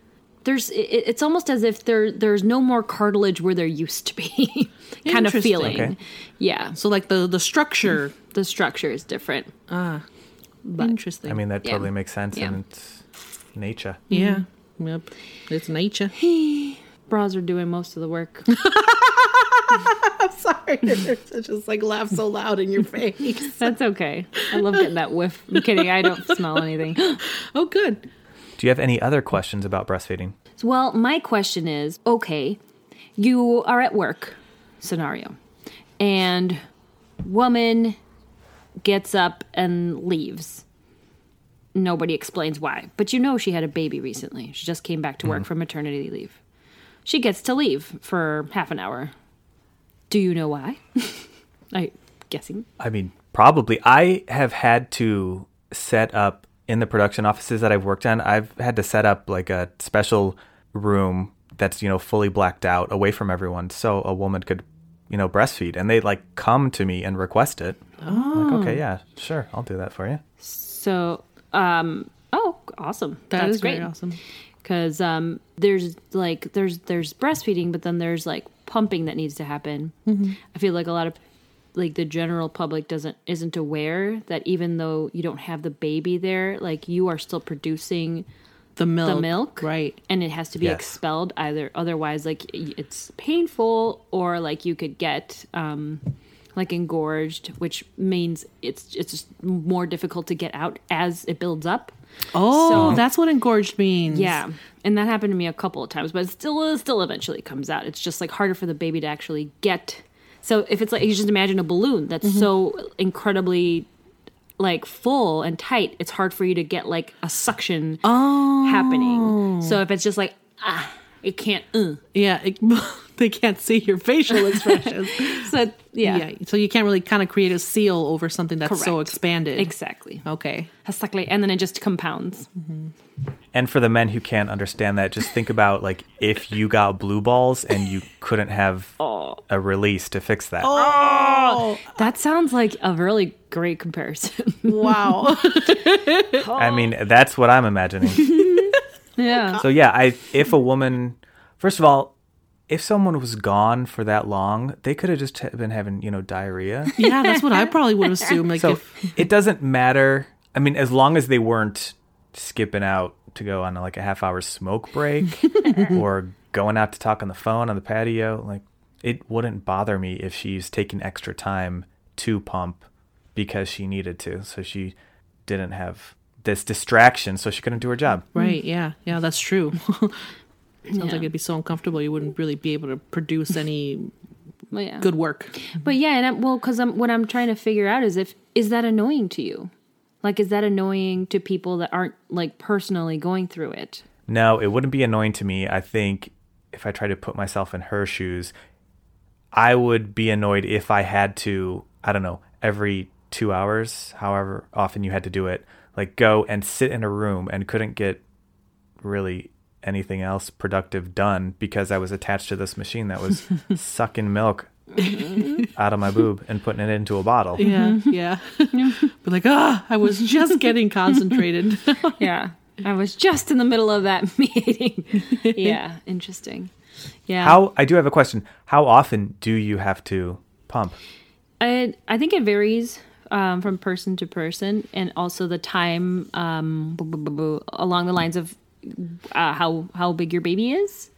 There's, it, it's almost as if there there's no more cartilage where there used to be, kind of feeling. Okay. Yeah, So like the the structure. the structure is different. Ah. Interesting. I mean, that Yeah. totally makes sense, Yeah. and it's nature. yeah. Mm-hmm. Yep. It's nature. Bras are doing most of the work. I'm Sorry, it's just like laugh so loud in your face. That's okay. I love getting that whiff. I'm kidding. I don't smell anything. oh, good. Do you have any other questions about breastfeeding? Well, my question is okay, you are at work scenario, and woman gets up and leaves. Nobody explains why, but you know she had a baby recently. She just came back to work mm-hmm. from maternity leave. She gets to leave for half an hour. Do you know why? I guessing. I mean, probably. I have had to set up in the production offices that I've worked on. I've had to set up like a special room that's you know fully blacked out, away from everyone, so a woman could you know breastfeed, and they like come to me and request it. I'm like, okay, yeah, sure, I'll do that for you. So, um, oh, awesome. That That's is great. very awesome. because um, there's like there's there's breastfeeding, but then there's like pumping that needs to happen. I feel like a lot of like the general public doesn't isn't aware that even though you don't have the baby there, like you are still producing The milk. the milk, Right. And it has to be Yes. expelled either. Otherwise, like it's painful, or like you could get um, like engorged, which means it's it's just more difficult to get out as it builds up. Oh, So- that's what engorged means. Yeah, and that happened to me a couple of times, but it still it still eventually comes out. It's just like harder for the baby to actually get. So if it's like you just imagine a balloon that's so incredibly like full and tight, it's hard for you to get like a suction happening. So if it's just like ah, it can't. Uh. Yeah. it- they can't see your facial expressions. So yeah, yeah. So you can't really kind of create a seal over something that's so expanded. exactly. Okay. Exactly, and then it just compounds. And for the men who can't understand that, just think about like if you got blue balls and you couldn't have a release to fix that. Oh, oh. That sounds like a really great comparison. wow. I mean, that's what I'm imagining. yeah. So yeah, I if a woman, first of all, if someone was gone for that long, they could have just been having you know diarrhea. yeah, that's what I probably would assume. Like, So if, it doesn't matter. I mean, as long as they weren't skipping out to go on like a half hour smoke break or going out to talk on the phone on the patio, like it wouldn't bother me if she's taking extra time to pump because she needed to. So she didn't have this distraction, so she couldn't do her job. Mm. right. Yeah. Yeah, that's true. Sounds Yeah. like it'd be so uncomfortable you wouldn't really be able to produce any Well, yeah. good work. But yeah, and I'm, well, because I'm what I'm trying to figure out is if is that annoying to you? Like, is that annoying to people that aren't like personally going through it? No, it wouldn't be annoying to me. I think if I try to put myself in her shoes, I would be annoyed if I had to, I don't know, every two hours, however often you had to do it, like go and sit in a room and couldn't get really anything else productive done because I was attached to this machine that was sucking milk out of my boob and putting it into a bottle. Yeah. Yeah. but like, ah, I was just getting concentrated. Yeah, I was just in the middle of that meeting. yeah, interesting. Yeah, How I do have a question. How often do you have to pump? I I think it varies um, from person to person, and also the time um, boo- boo- boo- boo, along the lines of uh, how how big your baby is.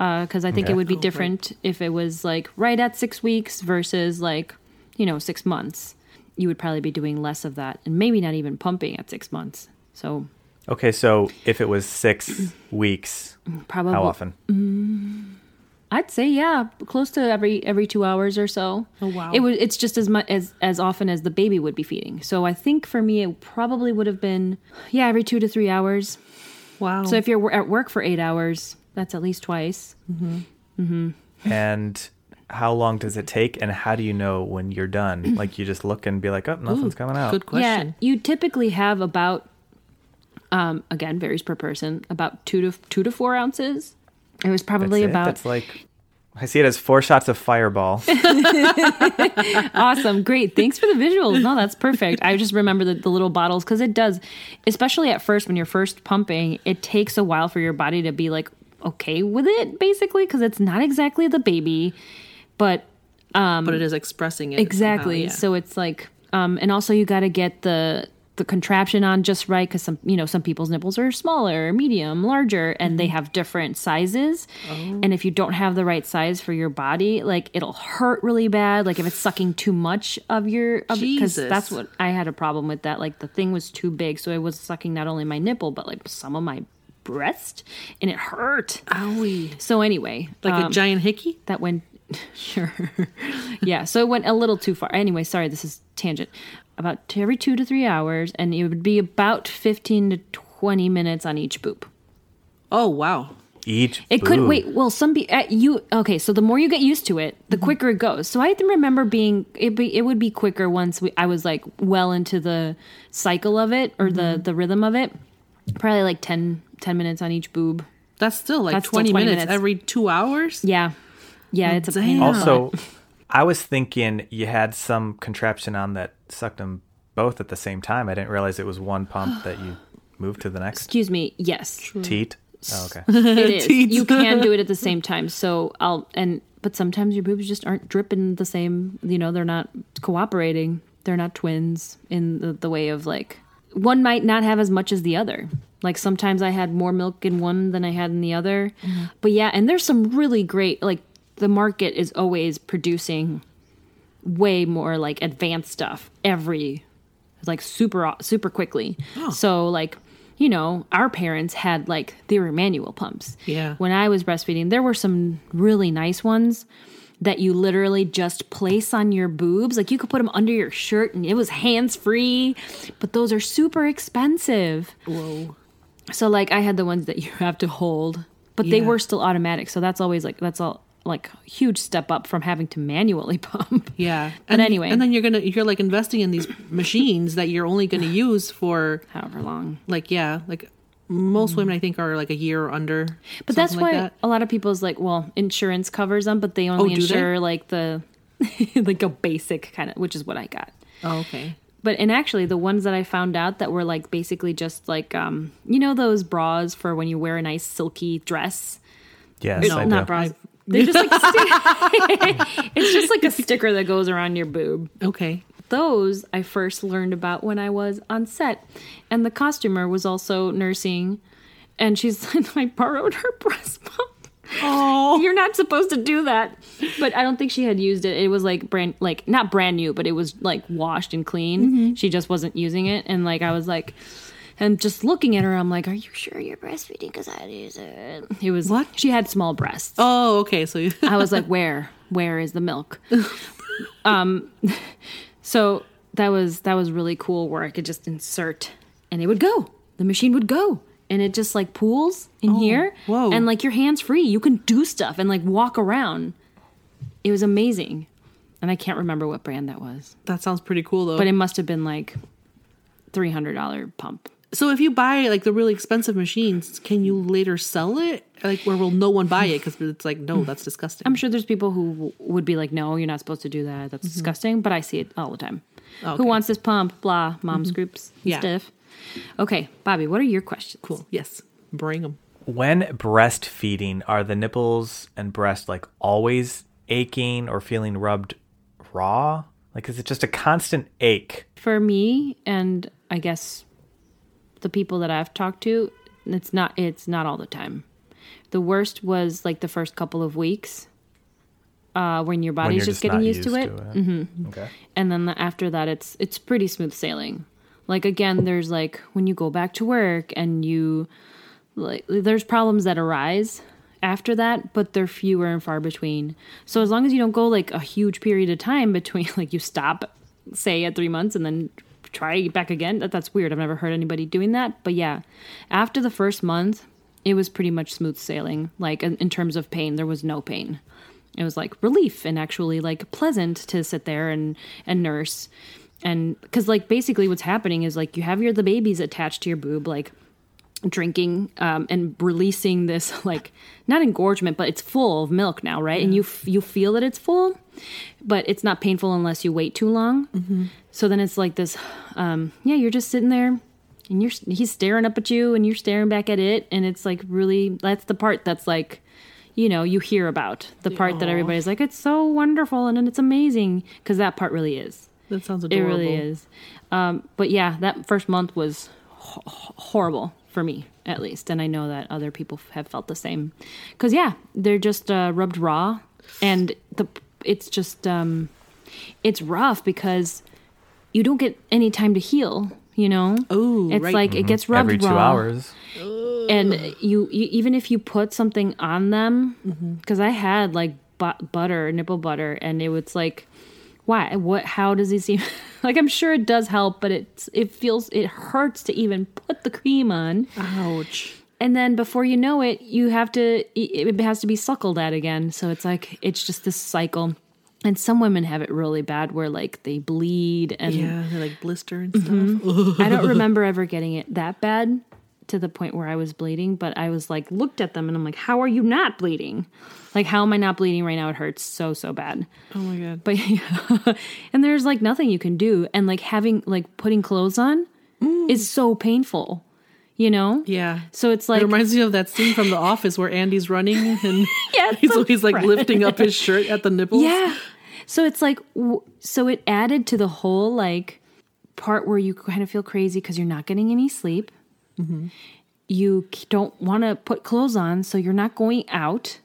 Uh, because I think Okay. it would be different if it was like right at six weeks versus like you know six months. You would probably be doing less of that, and maybe not even pumping at six months. So Okay, so if it was six weeks, probably how often? Mm, I'd say yeah, close to every every two hours or so. Oh, wow. It was It's just as much as as often as the baby would be feeding. So I think for me, it probably would have been yeah every two to three hours. wow. So if you're wo- at work for eight hours, that's at least twice. And how long does it take? And how do you know when you're done? Like you just look and be like, oh, nothing's coming out. good question. Yeah, you typically have about um again varies per person about two to two to four ounces. It was That's probably it? about That's like I see it as four shots of Fireball. awesome. Great. Thanks for the visuals. No, that's perfect. I just remember the, the little bottles because it does, especially at first when you're first pumping, it takes a while for your body to be like okay with it, basically, because it's not exactly the baby, but um, but it is expressing it exactly. somehow, yeah. So it's like, um, and also you got to get the the contraption on just right because some you know some people's nipples are smaller medium larger and Mm-hmm. they have different sizes Oh. and if you don't have the right size for your body like it'll hurt really bad like if it's sucking too much of your because that's what i had a problem with that like the thing was too big so it was sucking not only my nipple but like some of my breast and it hurt Owie. so anyway Like um, a giant hickey? that went sure yeah so it went a little too far anyway sorry this is tangent about t- every two to three hours and it would be about 15 to 20 minutes on each boop Oh, wow. Each it could wait well some be uh, you okay so the more you get used to it the Mm-hmm. quicker it goes so i can remember being it, be, it would be quicker once we, i was like well into the cycle of it or Mm-hmm. the the rhythm of it probably like 10 10 minutes on each boob That's still like That's still 20, 20 minutes, minutes. every two hours? yeah yeah it's a pain in the butt. Also, I was thinking you had some contraption on that sucked them both at the same time. I didn't realize it was one pump that you moved to the next excuse me yes teat. Oh, okay. It is. Teats. You can do it at the same time. So I'll and but sometimes your boobs just aren't dripping the same. You know, they're not cooperating. They're not twins in the, the way of like one might not have as much as the other. Like sometimes I had more milk in one than I had in the other. Mm-hmm. But yeah, and there's some really great like the market is always producing way more like advanced stuff every like super super quickly. Oh. So like you know, our parents had like they were manual pumps. Yeah. When I was breastfeeding, there were some really nice ones that you literally just place on your boobs. Like you could put them under your shirt and it was hands free, but those are super expensive. Whoa. So like I had the ones that you have to hold, but they were still automatic. So that's always like that's all like huge step up from having to manually pump. Yeah. But and, anyway. And then you're going to, you're like investing in these machines that you're only going to use for However long. like, yeah, like most women I think are like a year or under. But that's why like that. a lot of people's like, well, insurance covers them, but they only Oh, do they? insure like the like a basic kind of, which is what I got. Oh, okay. But and actually, the ones that I found out that were like basically just like um, you know those bras for when you wear a nice silky dress. Yes, I not bras. They're just like sti- it's just like a sticker that goes around your boob. Okay. Those I first learned about when I was on set, and the costumer was also nursing, and she's like, I borrowed her breast pump. Oh. You're not supposed to do that. But I don't think she had used it. It was like brand like not brand new, but it was like washed and clean. She just wasn't using it. And like I was like and just looking at her, I'm like, Are you sure you're breastfeeding? Because I use it. It was What? She had small breasts. Oh, okay. So I was like, Where? Where is the milk? um so that was that was really cool where I could just insert and it would go. The machine would go. And it just like pools in oh, here. whoa. And like your hands free. You can do stuff and like walk around. It was amazing. And I can't remember what brand that was. that sounds pretty cool though. But it must have been like $300 pump. So if you buy like the really expensive machines, can you later sell it? Like where will no one buy it? Because it's like, no, that's disgusting. I'm sure there's people who w- would be like, no, you're not supposed to do that. That's mm-hmm. disgusting. But I see it all the time. Oh, okay. Who wants this pump? Blah, mom's mm-hmm. groups, and Yeah. stuff. Okay, Bobby, what are your questions? cool. Yes. Bring them. When breastfeeding, are the nipples and breast like always aching or feeling rubbed raw? Like, is it just a constant ache? For me, and I guess the people that I've talked to, it's not it's not all the time. The worst was like the first couple of weeks, uh, when your body's you're just, getting not used, to it. Mm-hmm. Okay. and then the, after that it's it's pretty smooth sailing like again there's like when you go back to work and you like there's problems that arise after that but they're fewer and far between so as long as you don't go like a huge period of time between like you stop say at three months and then try back again. That, that's weird. I've never heard anybody doing that. But yeah after the first month it was pretty much smooth sailing like in, in terms of pain. There was no pain. It was like relief and actually like pleasant to sit there and and nurse. And because like basically what's happening is like you have your the babies attached to your boob like drinking um, and releasing this like not engorgement, but it's full of milk now, right? And you f- you feel that it's full, but it's not painful unless you wait too long. So then it's like this, um, yeah, you're just sitting there. And you're he's staring up at you, and you're staring back at it, and it's like really that's the part that's like, you know, you hear about the part that everybody's like, it's so wonderful and it's amazing because that part really is. That sounds It really is. Um, but yeah, that first month was ho- horrible for me, at least, and I know that other people have felt the same. Because yeah, they're just uh, rubbed raw, and the it's just um, it's rough because you don't get any time to heal. You know, Ooh, it's right. like it gets rubbed Every two raw hours. and you, you even if you put something on them Mm-hmm. because i had like bu- butter nipple butter and it was like why what how does he seem like i'm sure it does help but it's it feels it hurts to even put the cream on Ouch. and then before you know it you have to it has to be suckled at again so it's like it's just this cycle and some women have it really bad where like they bleed and Yeah, they like blister and Mm-hmm. stuff. I don't remember ever getting it that bad to the point where I was bleeding, but I was like looked at them and I'm like, how are you not bleeding? Like how am I not bleeding right now? It hurts so so bad. Oh my god. But yeah. and there's like nothing you can do and like having like putting clothes on mm. is so painful. You know? Yeah. So it's like it reminds me of that scene from The Office where Andy's running and Yeah, he's, so he's like lifting up his shirt at the nipples. Yeah. So it's like, so it added to the whole like part where you kind of feel crazy because you're not getting any sleep. You don't want to put clothes on, so you're not going out.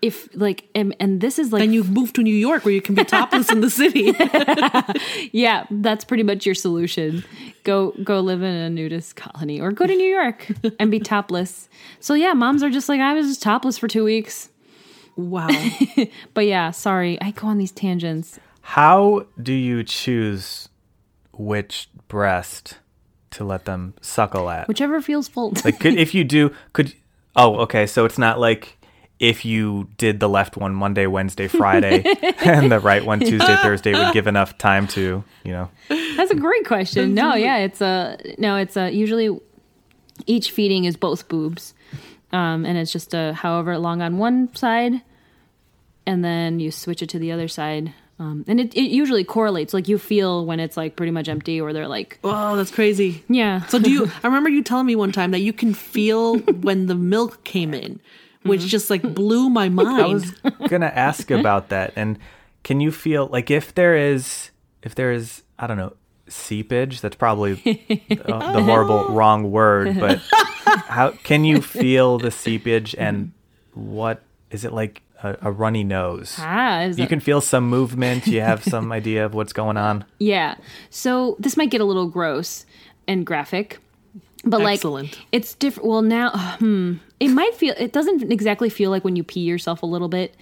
If like, and, and this is like, And you move to New York where you can be topless in the city. yeah, that's pretty much your solution. Go go live in a nudist colony or go to New York and be topless. So yeah, moms are just like I was just topless for two weeks. wow. But yeah, sorry, I go on these tangents. How do you choose which breast to let them suckle at? Whichever feels full. Like, could, if you do, could oh, okay. So it's not like if you did the left one Monday, Wednesday, Friday, and the right one Tuesday, Thursday would give enough time to, you know. That's a great question. No, yeah, it's a no. It's a usually each feeding is both boobs, um, and it's just a however long on one side, and then you switch it to the other side, um, and it, it usually correlates. Like you feel when it's like pretty much empty, or they're like, Oh, that's crazy. yeah. So do you I remember you telling me one time that you can feel when the milk came in, which just like blew my mind. I was gonna ask about that. And can you feel like if there is if there is I don't know seepage? That's probably uh, the horrible wrong word. But how can you feel the seepage and what is it like a, a runny nose? ah, You it- can feel some movement. You have some idea of what's going on. Yeah. So this might get a little gross and graphic, but like it's different. Well, now, hmm, it might feel. It doesn't exactly feel like when you pee yourself a little bit,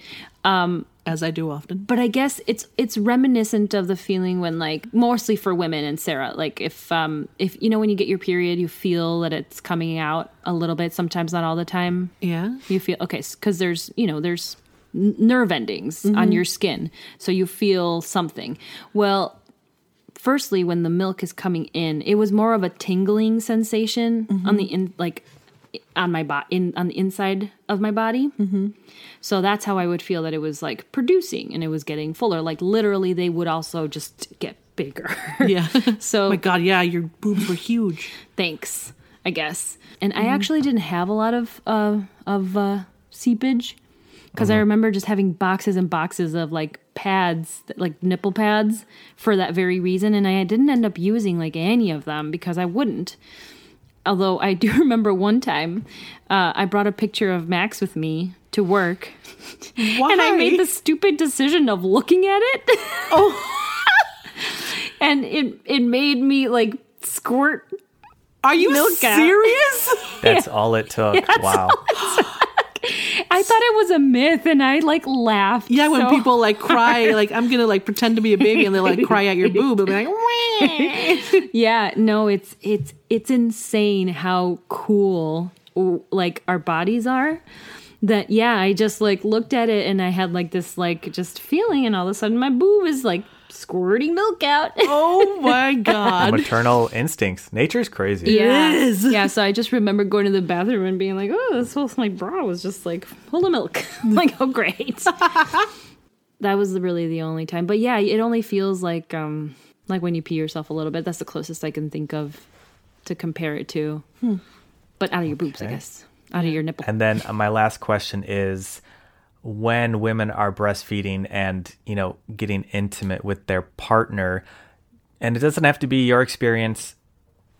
as I do often. but I guess it's it's reminiscent of the feeling when like mostly for women and Sarah, like if um if you know when you get your period, you feel that it's coming out a little bit. Sometimes not all the time. Yeah. You feel okay because there's you know there's n- nerve endings on your skin, so you feel something. Well, firstly, when the milk is coming in, it was more of a tingling sensation on the in like on my body in on the inside of my body. Mm-hmm. So that's how I would feel that it was like producing and it was getting fuller. Like literally, they would also just get bigger. Yeah. so Oh my god, yeah, your boobs were huge. thanks i guess and i actually didn't have a lot of uh of uh seepage because i remember just having boxes and boxes of like pads like nipple pads for that very reason and i didn't end up using like any of them because i wouldn't although i do remember one time uh, i brought a picture of max with me to work Why? and I made the stupid decision of looking at it. Oh. and it it made me like squirt. Are you milk out. serious? That's all it took. wow. I thought it was a myth and I like laughed. Yeah, when so- people like cry, like I'm gonna like pretend to be a baby, and they like cry at your boob, and be like, Yeah, no, it's it's it's insane how cool like our bodies are. That yeah, I just like looked at it and I had like this like just feeling and all of a sudden my boob is like squirting milk out. Oh my god. Maternal instincts. Nature's crazy. Yeah. is. Yeah, so I just remember going to the bathroom and being like, oh, this whole my bra was just like full of milk. I'm like, oh great. that was really the only time. But yeah, it only feels like um like when you pee yourself a little bit. That's the closest I can think of to compare it to. But out of your boobs, I guess. Out of your nipple. And then my last question is when women are breastfeeding and, you know, getting intimate with their partner, and it doesn't have to be your experience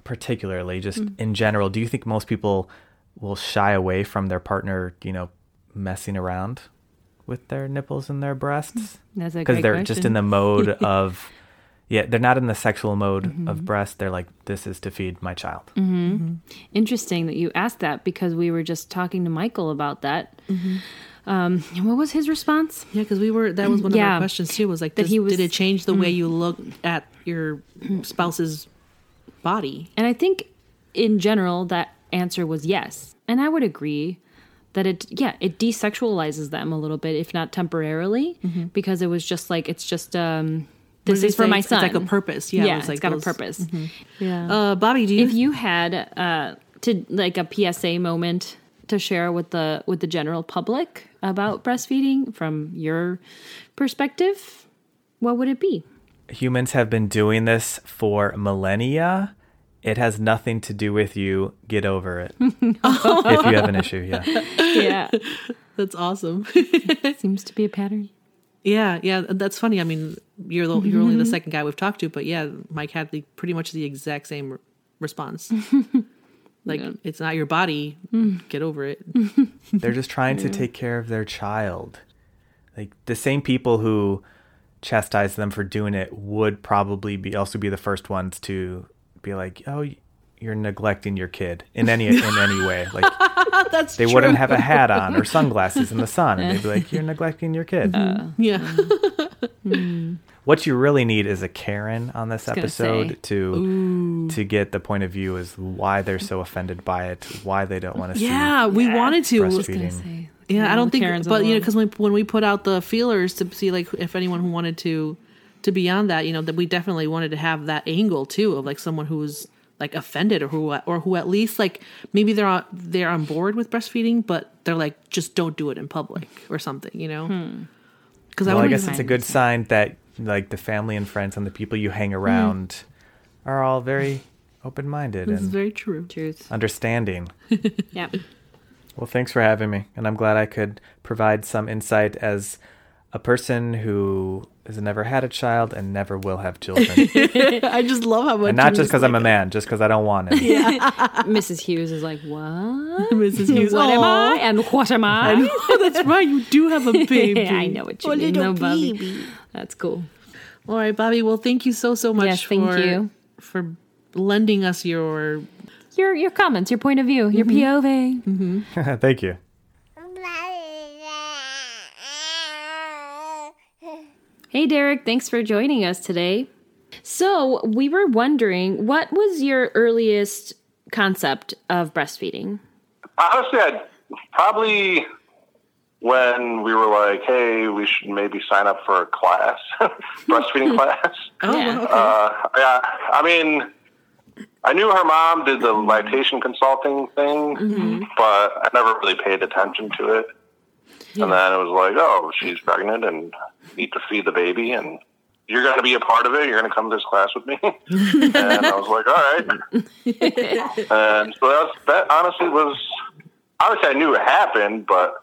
particularly, just mm. in general, do you think most people will shy away from their partner, you know, messing around with their nipples and their breasts? Hmm. Because they're question. just in the mode of, yeah, they're not in the sexual mode Mm-hmm. of breast. They're like, this is to feed my child. Mm-hmm. Mm-hmm. Interesting that you asked that because we were just talking to Michael about that. Mm-hmm. Um, what was his response? Yeah, because we were. That was one of Yeah. our questions too. Was like, That does, he was- did it change the way you look at your spouse's body? And I think in general that answer was yes. And I would agree that it yeah, it desexualizes them a little bit if not temporarily because it was just like it's just um this is for say? my son. It's like a purpose. Yeah, Yeah, it was like it's got those- a purpose. Yeah. Uh, Bobby, do you? if you had uh to like a PSA moment to share with the with the general public about breastfeeding from your perspective, what would it be? humans have been doing this for millennia. It has nothing to do with you. Get over it. if you have an issue, yeah. Yeah. that's awesome. Seems to be a pattern. yeah, yeah, that's funny. I mean, you're the, you're only the mm-hmm. second guy we've talked to, but yeah, Mike had the pretty much the exact same re- response. Like, it's not your body. Mm. Get over it. They're just trying to take care of their child. Like the same people who chastise them for doing it would probably be also be the first ones to be like, "Oh, you're neglecting your kid in any in any way." Like That's they true. wouldn't have a hat on or sunglasses in the sun, and they'd be like, "You're neglecting your kid." Uh, yeah. Mm. What you really need is a Karen on this episode say. to to get the point of view as why they're so offended by it, why they don't want to yeah, we wanted see to. breastfeeding. Yeah, I don't think, Karen's but you know, because when when we put out the feelers to see like if anyone who wanted to to be on that, you know, that we definitely wanted to have that angle too of like someone who was like offended or who or who at least like maybe they're on they're on board with breastfeeding, but they're like just don't do it in public or something, you know. Hmm. Because Well, I would guess it's a good sign that like the family and friends and the people you hang around mm. are all very open minded and very true. Truth. understanding. Yeah. Well, thanks for having me, and I'm glad I could provide some insight as a person who has never had a child and never will have children, I just love how much and not just because I'm a man, just because I don't want it. Yeah. Mrs. Hughes is like, what? Mrs. Hughes. What am I? And what am I? Oh, that's right. You do have a baby. I know what you A mean, little though, Bobby. baby. That's cool. All right, Bobby. Well, thank you so so much Yes, thank for you. for lending us your Your your comments, your point of view, your mm-hmm. POV. Mm-hmm. Thank you. Hey, Derek, thanks for joining us today. So, we were wondering what was your earliest concept of breastfeeding? Honestly, I probably when we were like, "Hey, we should maybe sign up for a class, breastfeeding class." Oh, Yeah. okay. Uh, yeah, I mean, I knew her mom did the lactation consulting thing, but I never really paid attention to it. And then it was like, "Oh, she's pregnant and need to feed the baby, and you're going to be a part of it. You're going to come to this class with me." and I was like, "All right." and so that, was, that honestly was obviously I knew it happened, but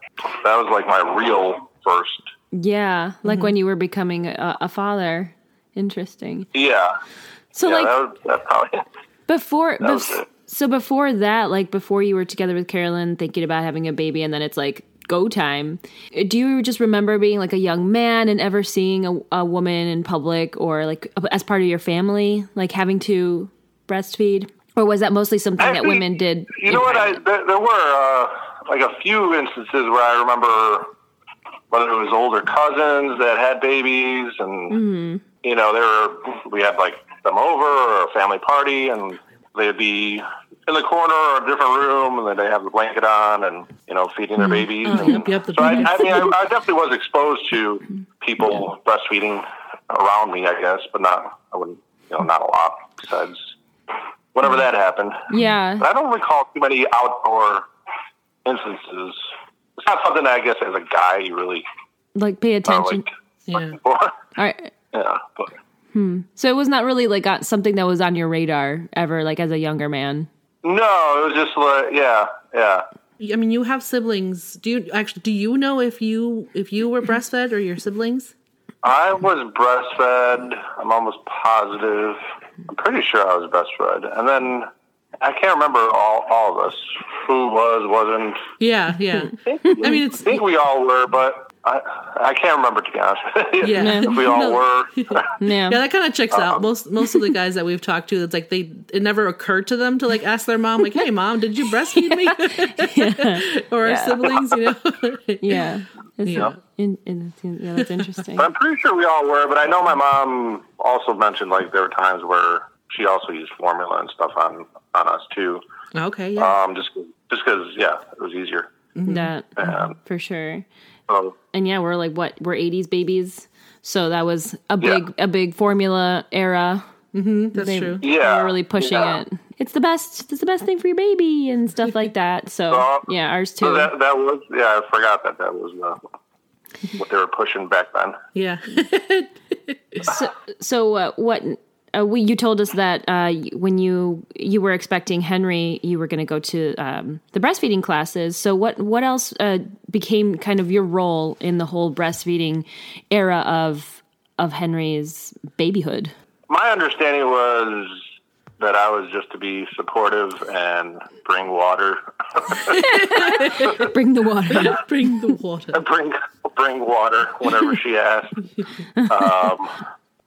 that was like my real first. Yeah, like mm-hmm. when you were becoming a, a father. Interesting. Yeah, So, yeah, like, that, was, that probably. before That was bef- it. so before that like before you were together with carolyn thinking about having a baby and then it's like go time do you just remember being like a young man and ever seeing a, a woman in public or like as part of your family like having to breastfeed or was that mostly something that women did You know what? I there, there were uh, like a few instances where I remember whether it was older cousins that had babies, and Mm-hmm. you know, they were we had like them over or a family party, and they'd be in the corner or a different room, and then they have the blanket on, and you know, feeding their mm. babies. Mm-hmm. yep, yep, the so I. I mean, I, I definitely was exposed to mm. people breastfeeding around me, I guess, but not I wouldn't you know not a lot besides whenever mm. that happened. Yeah. But I don't recall too many outdoor instances. It's not something that I guess as a guy you really Like pay attention. like Yeah. for. All right. Yeah, but hmm. So it was not really like something that was on your radar ever, like as a younger man. No, it was just like yeah, yeah. I mean, you have siblings. Do you actually? Do you know if you if you were breastfed or your siblings? I was breastfed. I'm almost positive. I'm pretty sure I was breastfed, and then I can't remember all all of us who was wasn't. Yeah, yeah. I mean, it's I think we all were, but I I can't remember to be honest. Yeah. if we all No. were. Yeah. yeah, that kind of checks out. Most most of the guys that we've talked to, it's like they it never occurred to them to like ask their mom, like, "Hey, mom, did you breastfeed me?" or our siblings, you know. Yeah. It's- Yeah. in- in- yeah, that's interesting. But I'm pretty sure we all were. But I know my mom also mentioned like there were times where she also used formula and stuff on on us too. okay, yeah. Um, just just because yeah, it was easier. That Um, for sure. So And yeah, we're like what we're '80s babies, so that was a big a big formula era. That's they- true. yeah, They were really pushing yeah. it. It's the best. It's the best thing for your baby and stuff like that. So Uh, yeah, ours So too. that that was yeah. I forgot that that was uh, what they were pushing back then. Yeah. So, so uh, what? Uh, we, you told us that uh, when you you were expecting Henry, you were going to go to um, the breastfeeding classes. So what what else uh, became kind of your role in the whole breastfeeding era of of Henry's babyhood? My understanding was that I was just to be supportive and bring water, Bring the water. Bring the water. bring bring water whenever she asked. Um,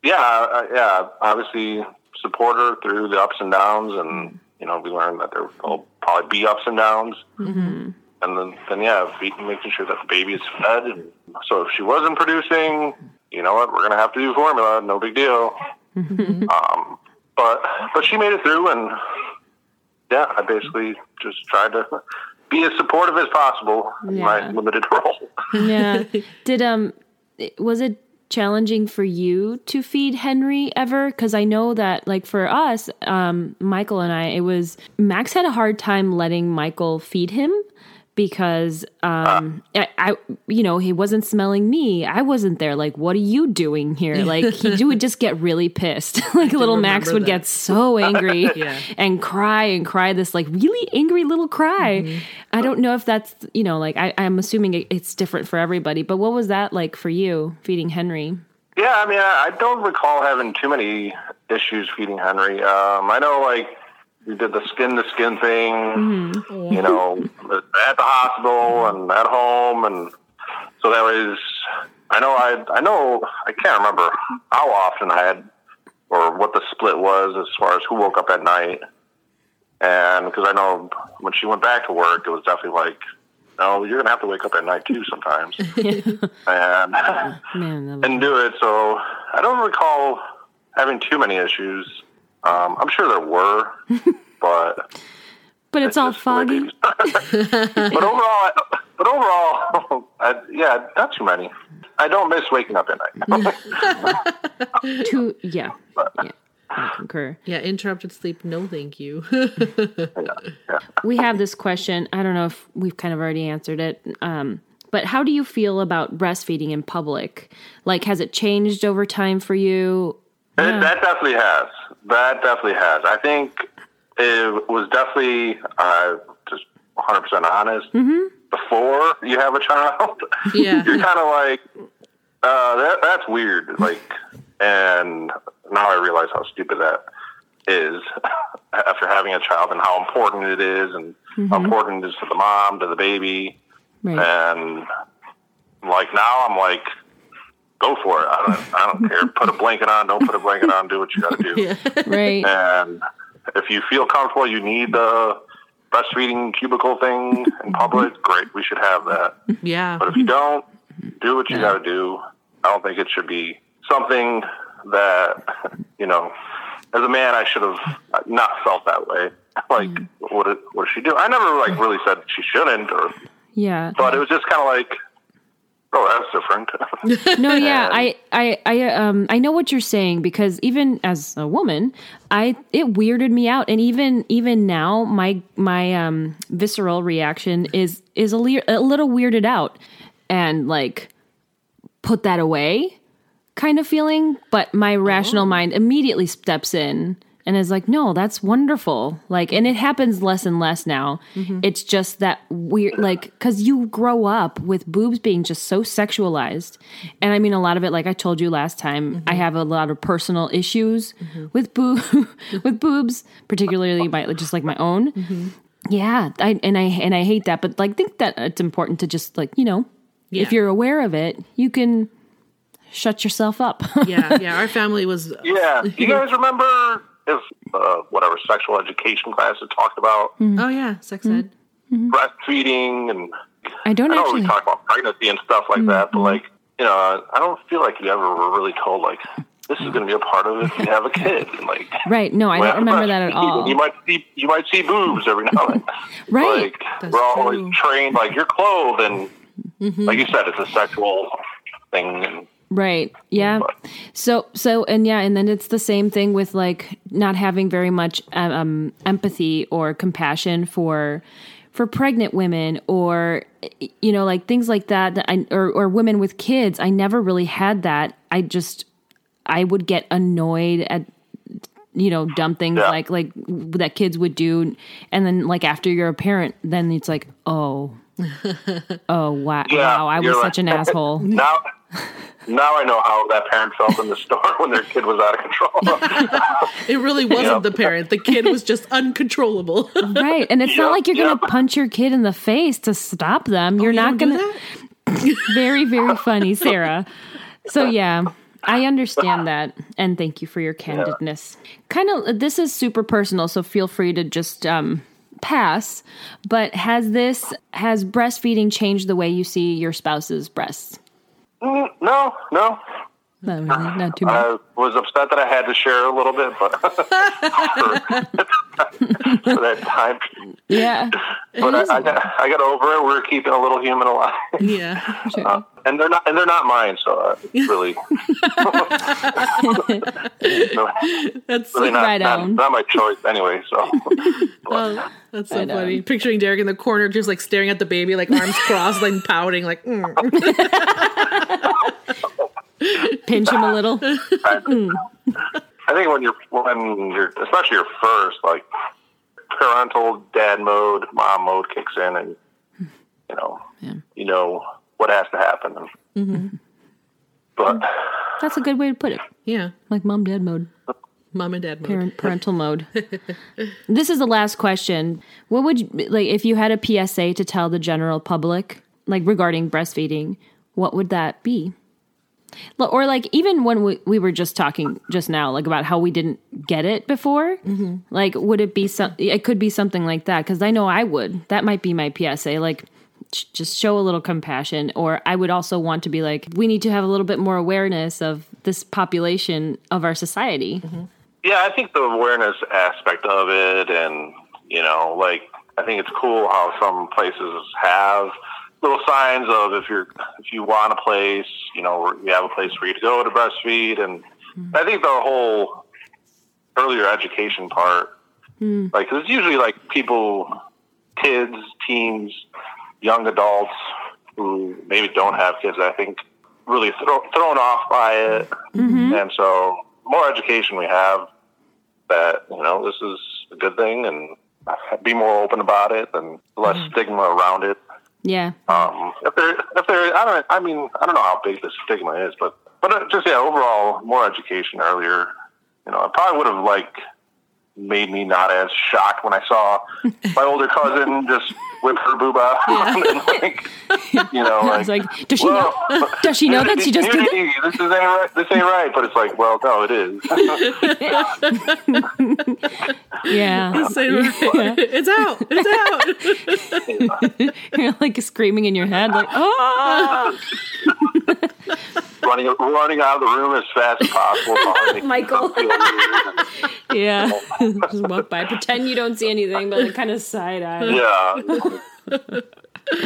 yeah, uh, yeah. Obviously, support her through the ups and downs, and you know, we learned that there will probably be ups and downs. Mm-hmm. And then, then yeah, making sure that the baby is fed. So if she wasn't producing, you know what, we're gonna have to do formula. No big deal. Um, but but she made it through, and yeah, I basically just tried to be as supportive as possible yeah. in my limited role. yeah. Did um was it challenging for you to feed Henry ever? Because I know that like for us, um, Michael and I, it was Max had a hard time letting Michael feed him because um I, I you know he wasn't smelling me i wasn't there like what are you doing here like he would just get really pissed like little max would that. get so angry Yeah. and cry and cry this like really angry little cry Mm-hmm. i don't know if that's you know like I, i'm assuming it, it's different for everybody but what was that like for you feeding henry Yeah, I mean, I I don't recall having too many issues feeding Henry. Um, I know, like, we did the skin to skin thing, mm-hmm. you know, at the hospital and at home, and so that was. I know, I I know, I can't remember how often I had or what the split was as far as who woke up at night, and because I know when she went back to work, it was definitely like. No, you're gonna have to wake up at night too sometimes, and man and do it. So I don't recall having too many issues. Um, I'm sure there were, but but it's all just foggy but overall, but overall, I, yeah, not too many. I don't miss waking up at night. too yeah yeah I concur. Yeah, interrupted sleep. No, thank you. we have this question. I don't know if we've kind of already answered it. Um, but how do you feel about breastfeeding in public? Like, has it changed over time for you? It, that definitely has. That definitely has. I think it was definitely uh, just 100 percent honest. Before you have a child, Yeah. you're kind of like, uh, that, that's weird. Like, and now I realize how stupid that is after having a child and how important it is and how important it is to the mom, to the baby. Right. And like now I'm like, go for it. I don't, I don't care. Put a blanket on, don't put a blanket on, do what you got to do. yeah. right. And if you feel comfortable, you need the breastfeeding cubicle thing in public, great. We should have that. Yeah. But if you don't, do what you got to do. I don't think it should be something that, you know, as a man, I should have not felt that way. Like, mm. what, did- what does she do? I never, like, really said she shouldn't, or, Yeah. but it was just kind of like, Oh, that's different. No, yeah, And- I, I, I, um, I know what you're saying because even as a woman, I it weirded me out, and even even now, my my um visceral reaction is is a, le- a little weirded out, and like put that away, kind of feeling. But my rational mind immediately steps in and is like, no, that's wonderful. Like, and it happens less and less now. Mm-hmm. It's just that weird, like, because you grow up with boobs being just so sexualized. And I mean, a lot of it, like I told you last time, mm-hmm. I have a lot of personal issues mm-hmm. with boob with boobs, particularly my just like my own. Yeah, I and I and I hate that, but like think that it's important to just like you know, Yeah. if you're aware of it, you can shut yourself up. yeah, yeah. Our family was. yeah. Do you guys remember if uh, whatever sexual education class had talked about Oh yeah, sex ed. breastfeeding and I don't I know actually. we talk about pregnancy and stuff like that, but like you know, I don't feel like you ever were really told like this is going to be a part of it if you have a kid. And, like, Right? No, I don't remember that at all. You might see you might see boobs every now and then. Right. Like That's we're always true. trained like you're clothed and Mm-hmm. like you said, it's a sexual thing. And Right. Yeah. So so and yeah, and then it's the same thing with like not having very much um, empathy or compassion for for pregnant women or you know like things like that, that I, or or women with kids. I never really had that. I just I would get annoyed at you know dumb things Yeah. like like that kids would do and then like after you're a parent then it's like oh oh wow Yeah, wow i was such an asshole now, now I know how that parent felt in the store when their kid was out of control. It really wasn't Yeah. the parent. The kid was just uncontrollable. Right. And it's not like you're going to punch your kid in the face to stop them. you're not Oh, don't going to. that? Very, very funny, Sarah. So, yeah, I understand that. And thank you for your candidness. Kind of, this is super personal. So feel free to just um, pass. But has this, has breastfeeding changed the way you see your spouse's breasts? Mm, no, no. Not really. Not too much. I was upset that I had to share a little bit, but for, for that time. Yeah. But I, I got I got over it. We're keeping a little human alive, yeah. Sure. uh, and they're not and they're not mine. So uh, really, no, That's really not, Right not, on. not my choice anyway. So oh, that's so I know. funny. Picturing Derek in the corner, just like staring at the baby, like arms crossed, like pouting, like. mm. Pinch him a little. I think when you're when you're especially your first like parental dad mode, mom mode kicks in, and you know you know what has to happen. Mm-hmm. But That's a good way to put it. Yeah, Like mom, dad mode. mom and dad mode. parent, parental mode. this is the last question. What would you, like if you had a PSA to tell the general public, like regarding breastfeeding? What would that be? Or like even when we, we were just talking just now, like about how we didn't get it before, like would it be some? It could be something like that because I know I would. That might be my PSA. Like j- just show a little compassion. Or I would also want to be like, we need to have a little bit more awareness of this population of our society. Mm-hmm. yeah, I think the awareness aspect of it, and you know, like I think it's cool how some places have little signs of if you're if you want a place, you know, you have a place for you to go to breastfeed, and mm-hmm. I think the whole earlier education part, mm. like 'cause it's usually like people, kids, teens, young adults who maybe don't have kids. I think really throw, thrown off by it, and so more education we have that you know this is a good thing and be more open about it and less stigma around it. Yeah. Um, if there, if there, I don't, I mean, I don't know how big the stigma is, but, but uh, just yeah, overall, more education earlier. You know, I probably would have like made me not as shocked when I saw my older cousin just whip her boob out, and like, you know, I like, was like, does she well, know? Does she know that she just did nudity, it? This ain't right. This ain't right. But it's like, well, no, it is. Yeah. Say it. It's out. It's out. You're like screaming in your head, like, oh, running, running out of the room as fast as possible. Michael. Yeah. yeah. Just walk by, pretend you don't see anything, but like kind of side eye. Yeah.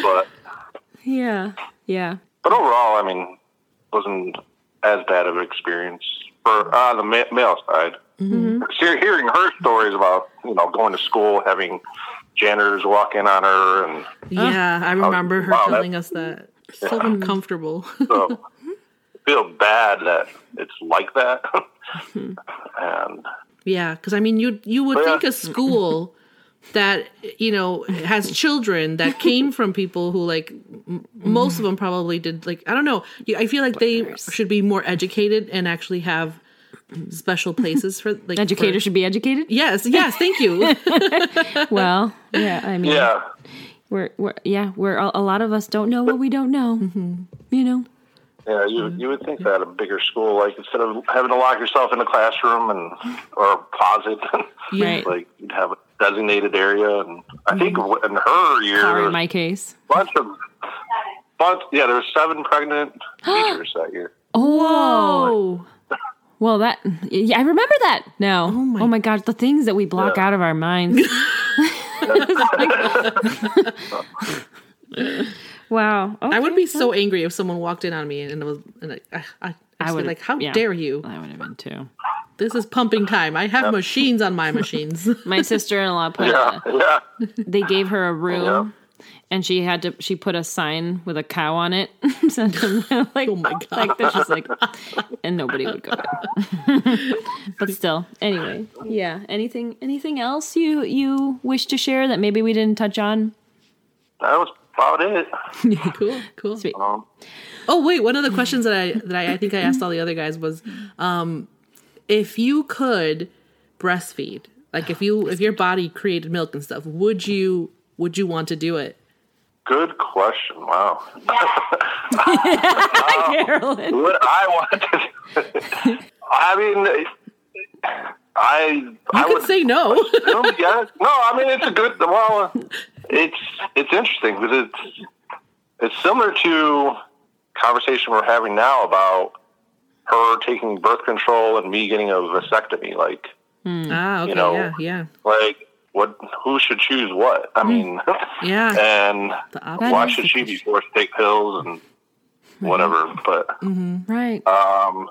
but Yeah. Yeah. but overall, I mean, wasn't as bad of an experience for uh, the ma- male side. Mm-hmm. hearing her stories about you know going to school, having janitors walk in on her, and Yeah, I remember her wow, that- telling us that. So uncomfortable. so I feel bad that it's like that. and Yeah, because I mean, you you would Yeah. think uh, a school that you know has children that came from people who like m- most of mm-hmm. them probably did like I don't know. I feel like they should be more educated and actually have special places for like Educators for- should be educated. Yes, yes, thank you. Well, yeah, I mean, yeah, we're, we're yeah, we're a a lot of us don't know what we don't know. Mm-hmm. You know, yeah, you mm-hmm. you would think mm-hmm. that a bigger school, like instead of having to lock yourself in a classroom and or a closet, Right. like you'd have a designated area. And I think mm-hmm. in her year, or there in my case. a bunch of, bunch, yeah, there were seven pregnant teachers that year. Oh, oh, well, that yeah, I remember that now. Oh my- oh my, god, the things that we block Yeah. out of our minds. wow. I would be so angry if someone walked in on me and it was and I I, I, I would would- like, how yeah. dare you? I would have been too. This is pumping time. I have machines on my machines. My sister-in-law put Yeah, a, yeah. they gave her a room and she had to she put a sign with a cow on it Sent them, like Oh my God. like that's just like and nobody would go but still anyway yeah anything anything else you you wish to share that maybe we didn't touch on That was about it. cool, cool. Sweet. Um, Oh wait, one of the questions that I that I, I think I asked all the other guys was, um, if you could breastfeed, like if you if your body created milk and stuff, would you would you want to do it? good question. Wow. Carolyn Would I want to? I mean, I You I could would say no. assume yes. No, I mean it's a good. Well, it's it's interesting because it's it's similar to conversation we're having now about her taking birth control and me getting a vasectomy. Like, ah, okay, know, yeah, yeah, like what? Who should choose what? I mean, yeah. and The op- That why should she be forced to take pills and whatever? But right um,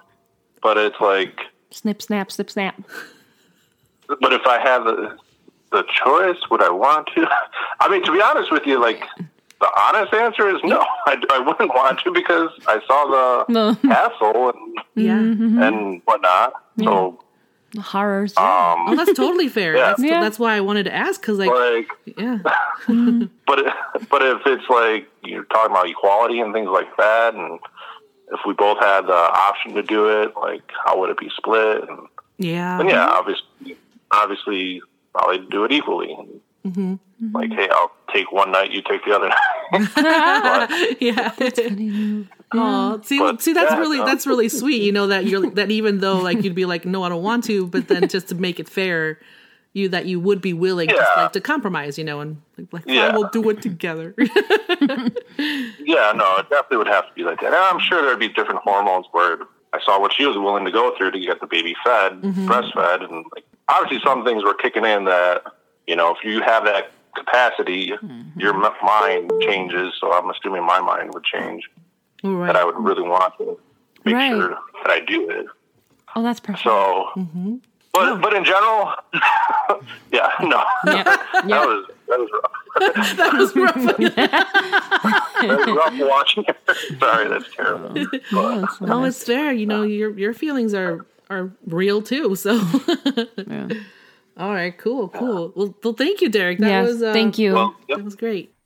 but it's like. snip snap snip snap But if I have the the choice, would I want to? I mean, to be honest with you, like the honest answer is no. I, I wouldn't want to because I saw the No. hassle and yeah. and whatnot. So, the horrors Oh, um, that's totally fair. Yeah. That's Yeah. that's why I wanted to ask because like like, yeah, but but if it's like you're talking about equality and things like that, and if we both had the option to do it, like how would it be split? And, yeah, and yeah, obviously, obviously, probably do it equally. Mm-hmm. Like, hey, I'll take one night, you take the other night. yeah. Oh, see, But, see, that's yeah, really no. that's really sweet. You know that you're that even though like you'd be like, no, I don't want to, but then just to make it fair, you that you would be willing just like to compromise, you know, and like, like Yeah. we'll do it together. Yeah, no, it definitely would have to be like that. And I'm sure there'd be different hormones where I saw what she was willing to go through to get the baby fed, breastfed, and like obviously some things were kicking in that you know if you have that capacity, mm-hmm. your mind changes. So I'm assuming my mind would change All that. I would really want to make Right. sure that I do it. oh that's perfect So, mm-hmm. but but in general, yeah, no, yep. that Yep. was that was rough. that was rough. That was rough watching. Sorry, that's terrible. But, no, it's fair. You know, your your feelings are are real too. So, Yeah. all right, cool, cool. Well, well, thank you, Derek. That Yes, was uh, thank you well, yep. That was great.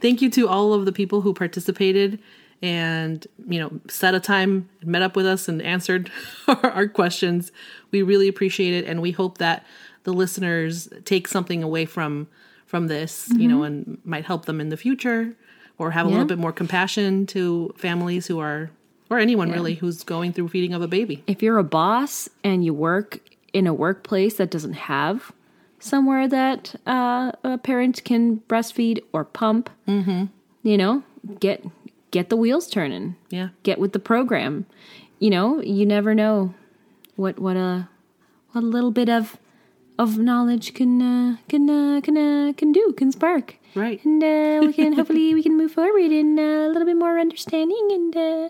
Thank you to all of the people who participated and, you know, set a time, met up with us and answered our, our questions. We really appreciate it and we hope that the listeners take something away from from this, you know, and might help them in the future or have a Yeah. little bit more compassion to families who are or anyone really who's going through feeding of a baby. if you're a boss and you work in a workplace that doesn't have somewhere that uh, a parent can breastfeed or pump, you know, get get the wheels turning. Yeah. Get with the program. You know, you never know what what a what a little bit of of knowledge can uh, can uh, can uh, can do can spark. Right. And uh, we can hopefully we can move forward in uh, a little bit more understanding and uh,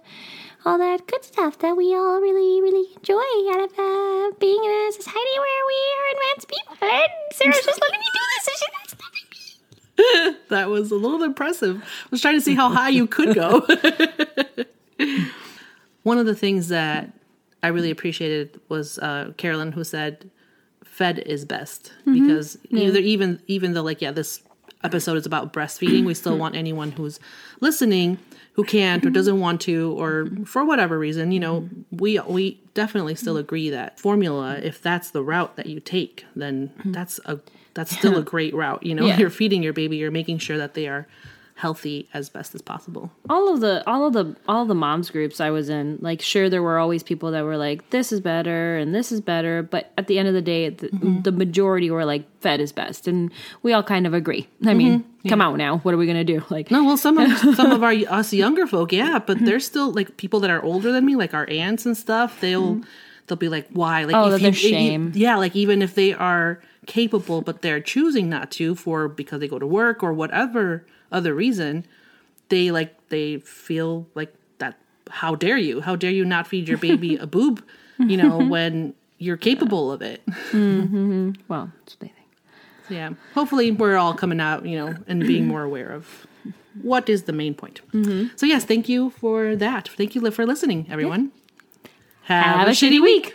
all that good stuff that we all really really enjoy out of uh, being in a society where we are advanced people. And Sarah's just letting me do this, and she's not stopping me. That was a little impressive. I was trying to see how high you could go. One of the things that I really appreciated was uh, Carolyn who said fed is best mm-hmm. because either even even though like yeah this episode is about breastfeeding we still mm-hmm. want anyone who's listening who can't or mm-hmm. doesn't want to or for whatever reason you know we we definitely still agree that formula if that's the route that you take then that's a that's still a great route you know Yeah. you're feeding your baby you're making sure that they are healthy as best as possible all of the all of the all the moms groups I was in, like sure there were always people that were like this is better and this is better, but at the end of the day, the, mm-hmm. the majority were like fed is best, and we all kind of agree. I mm-hmm. mean, come out now, what are we gonna do? Like, No, well, some of some of our us younger folk, yeah, but there's still like people that are older than me, like our aunts and stuff. They'll mm-hmm. they'll be like, why? Like, Oh, if there's shame. yeah, like even if they are capable, but they're choosing not to for because they go to work or whatever other reason, they like they feel like that. How dare you? How dare you not feed your baby a boob? You know when you're capable of it. Mm-hmm. well, that's what they think. Yeah. Hopefully, we're all coming out, you know, and being more aware of what is the main point. Mm-hmm. So, yes, thank you for that. Thank you for listening, everyone. Have a shitty week.